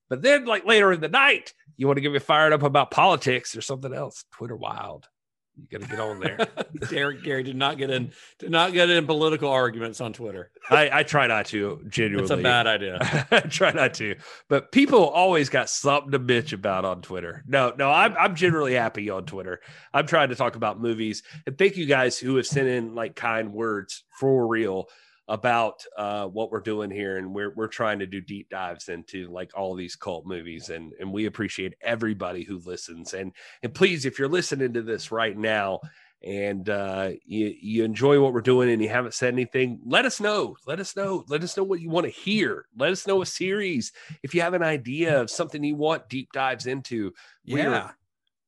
But then, like later in the night, you want to get me fired up about politics or something else, Twitter Wild. You got to get on there. Derek Gary did not get in did not get in political arguments on Twitter. I, I try not to genuinely. It's a bad idea. I try not to, but people always got something to bitch about on Twitter. No, no, I'm I'm generally happy on Twitter. I'm trying to talk about movies, and thank you guys who have sent in like kind words for real about uh, what we're doing here, and we're we're trying to do deep dives into like all these cult movies, and and we appreciate everybody who listens. And and please, if you're listening to this right now and uh, you you enjoy what we're doing and you haven't said anything, let us know. Let us know. Let us know what you want to hear. Let us know a series if you have an idea of something you want deep dives into. We Yeah. are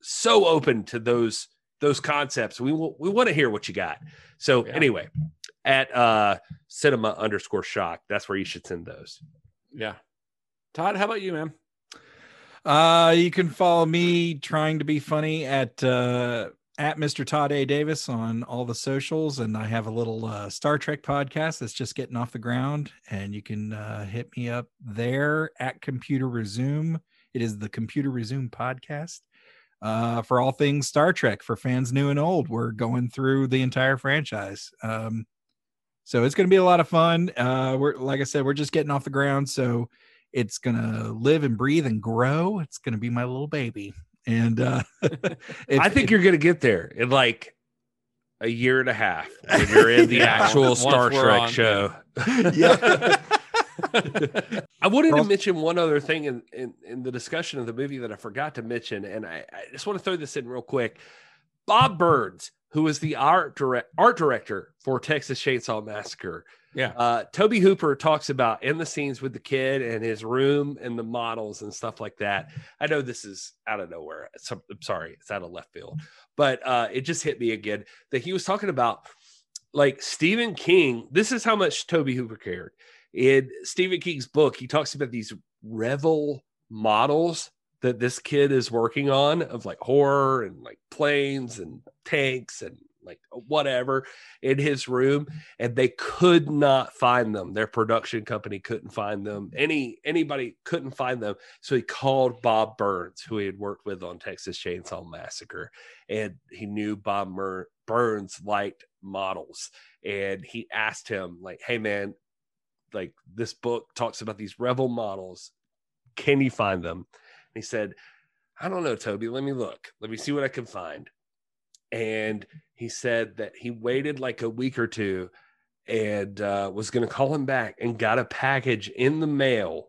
so open to those those concepts. We will, we want to hear what you got. So anyway, at uh cinema underscore shock, that's where you should send those. Yeah. Todd, how about you, man? Uh, you can follow me trying to be funny at uh, at Mr. Todd A. Davis on all the socials, and I have a little uh, Star Trek podcast that's just getting off the ground, and you can uh, hit me up there at Computer Resume. It is the Computer Resume podcast uh, for all things Star Trek for fans new and old. We're going through the entire franchise. Um, so it's going to be a lot of fun. Uh, we're like I said, we're just getting off the ground, so it's going to live and breathe and grow. It's going to be my little baby, and uh, if- I think if- you're gonna get there in like a year and a half when you're in the Yeah, actual Star Trek on, show. yeah. I wanted to mention one other thing in, in, in the discussion of the movie that I forgot to mention, and I, I just want to throw this in real quick. Bob Burns, who was the art direct art director for Texas Chainsaw Massacre, Yeah. uh, Tobe Hooper talks about in the scenes with the kid and his room and the models and stuff like that. I know this is out of nowhere. I'm sorry, it's out of left field, but uh, it just hit me again that he was talking about like Stephen King. This is how much Tobe Hooper cared. In Stephen King's book, he talks about these Revell models that this kid is working on of like horror and like planes and tanks and like whatever in his room and they could not find them. Their production company couldn't find them. Any anybody couldn't find them. So he called bob burns who he had worked with on texas chainsaw massacre and he knew bob burns liked models. And he asked him like hey man like this book talks about these Revell models. Can you find them he said i don't know toby. Let me look. Let me see what i can find. And he said that he waited like a week or two and uh, was going to call him back and got a package in the mail.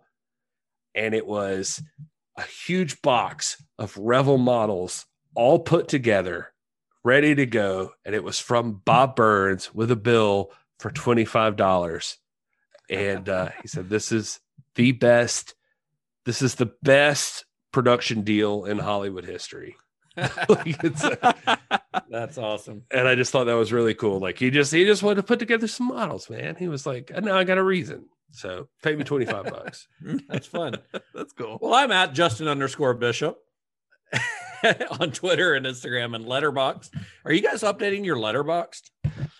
And it was a huge box of Revell models all put together ready to go. And it was from bob burns with a bill for $25 and uh, he said this is the best. This is the best production deal in hollywood history Like, it's a- That's awesome. and I just thought that was really cool. Like he just he just wanted to put together some models, man. He was like, now I got a reason. So pay me 25 bucks. That's fun. That's cool. Well, I'm at Justin underscore Bishop on Twitter and Instagram and Letterbox. Are you guys updating your Letterbox?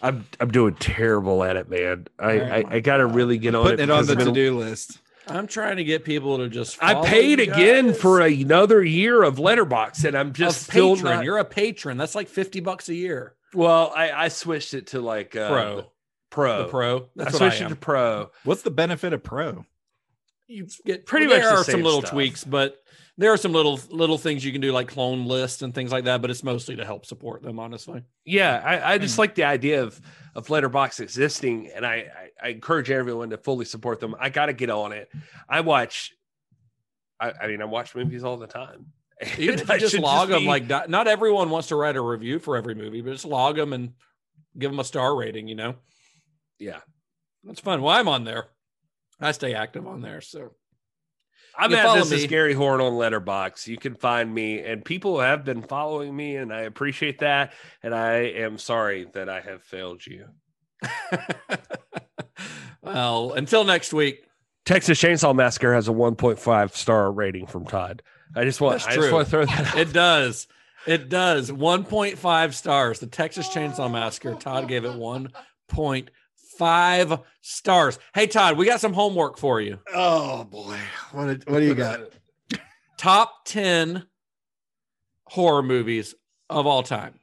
I'm I'm doing terrible at it, man. I I, I gotta really get on Putting it. it on the to do list. I'm trying to get people to just. I paid again for another year of letterbox and I'm just a still not- You're a patron. That's like fifty bucks a year. well, I, I switched it to like uh, Pro. pro. The pro. I That's what I switched it to pro. What's the benefit of pro? you get Pretty there much the are same some little stuff. tweaks, but there are some little little things you can do like clone lists and things like that. But it's mostly to help support them, honestly. Yeah, I, I Hmm. just like the idea of of Letterbox existing, and I, I I encourage everyone to fully support them. I got to get on it. I watch, I, I mean, I watch movies all the time. Even if you just should log them, be- like not- not everyone wants to write a review for every movie, but just log them and give them a star rating. You know, yeah, that's fun. Well, I'm on there. I stay active on there, so I'm You at this is. Gary Horn on Letterbox. You can find me, and people have been following me, and I appreciate that. And I am sorry that I have failed you. well, until next week. Texas Chainsaw Massacre has a 1.5 star rating from Todd. I just want, I just want to throw that. Out. It does. It does. 1.5 stars. The Texas Chainsaw Massacre. Todd gave it 1.5 stars. Hey, Todd, we got some homework for you. Oh boy, what what do you got? top 10 horror movies of all time.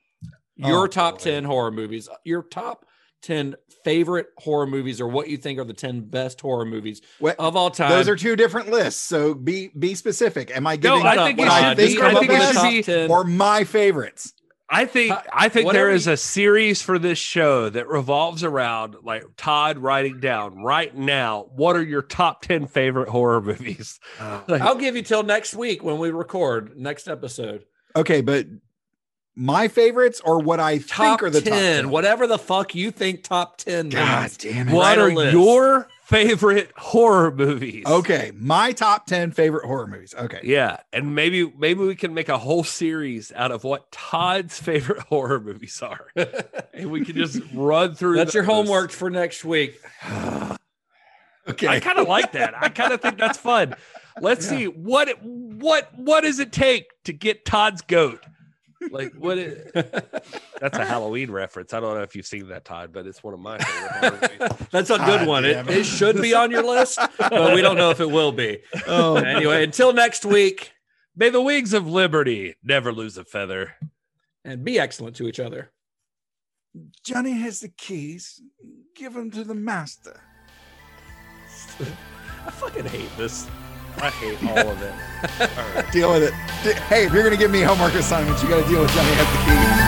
Your Oh, top boy. 10 horror movies, your top 10 favorite horror movies, or what you think are the 10 best horror movies What- of all time. Those are two different lists. So be be specific. Am I No, I think what it I should think be- are I think it should be- or my favorites? I think Uh, I think whatever there is you- a series for this show that revolves around like Todd writing down right now what are your top 10 favorite horror movies. Like, I'll give you till next week when we record next episode. Okay, but my favorites or what I Top think are the 10, top 10. whatever the fuck you think top 10 God means. damn it. what write are list. your favorite horror movies? Okay, my top 10 favorite horror movies. Okay. Yeah, and maybe maybe we can make a whole series out of what Todd's favorite horror movies are, and we can just run through. That's your homework for next week. Okay. I kind of like that. I kind of think that's fun. Let's see what it, what what does it take to get Todd's goat? Like what? It, that's a Halloween reference. I don't know if you've seen that, Todd, but it's one of my favorite movies. That's a good God one. It, it. it should be on your list, but we don't know if it will be. Oh, Anyway, until next week, May the wings of liberty never lose a feather. and be excellent to each other. Johnny has the keys. Give them to the master. I fucking hate this. I hate all of it. All right. Deal with it. Hey, if you're going to give me homework assignments, you got to deal with Johnny has the keys.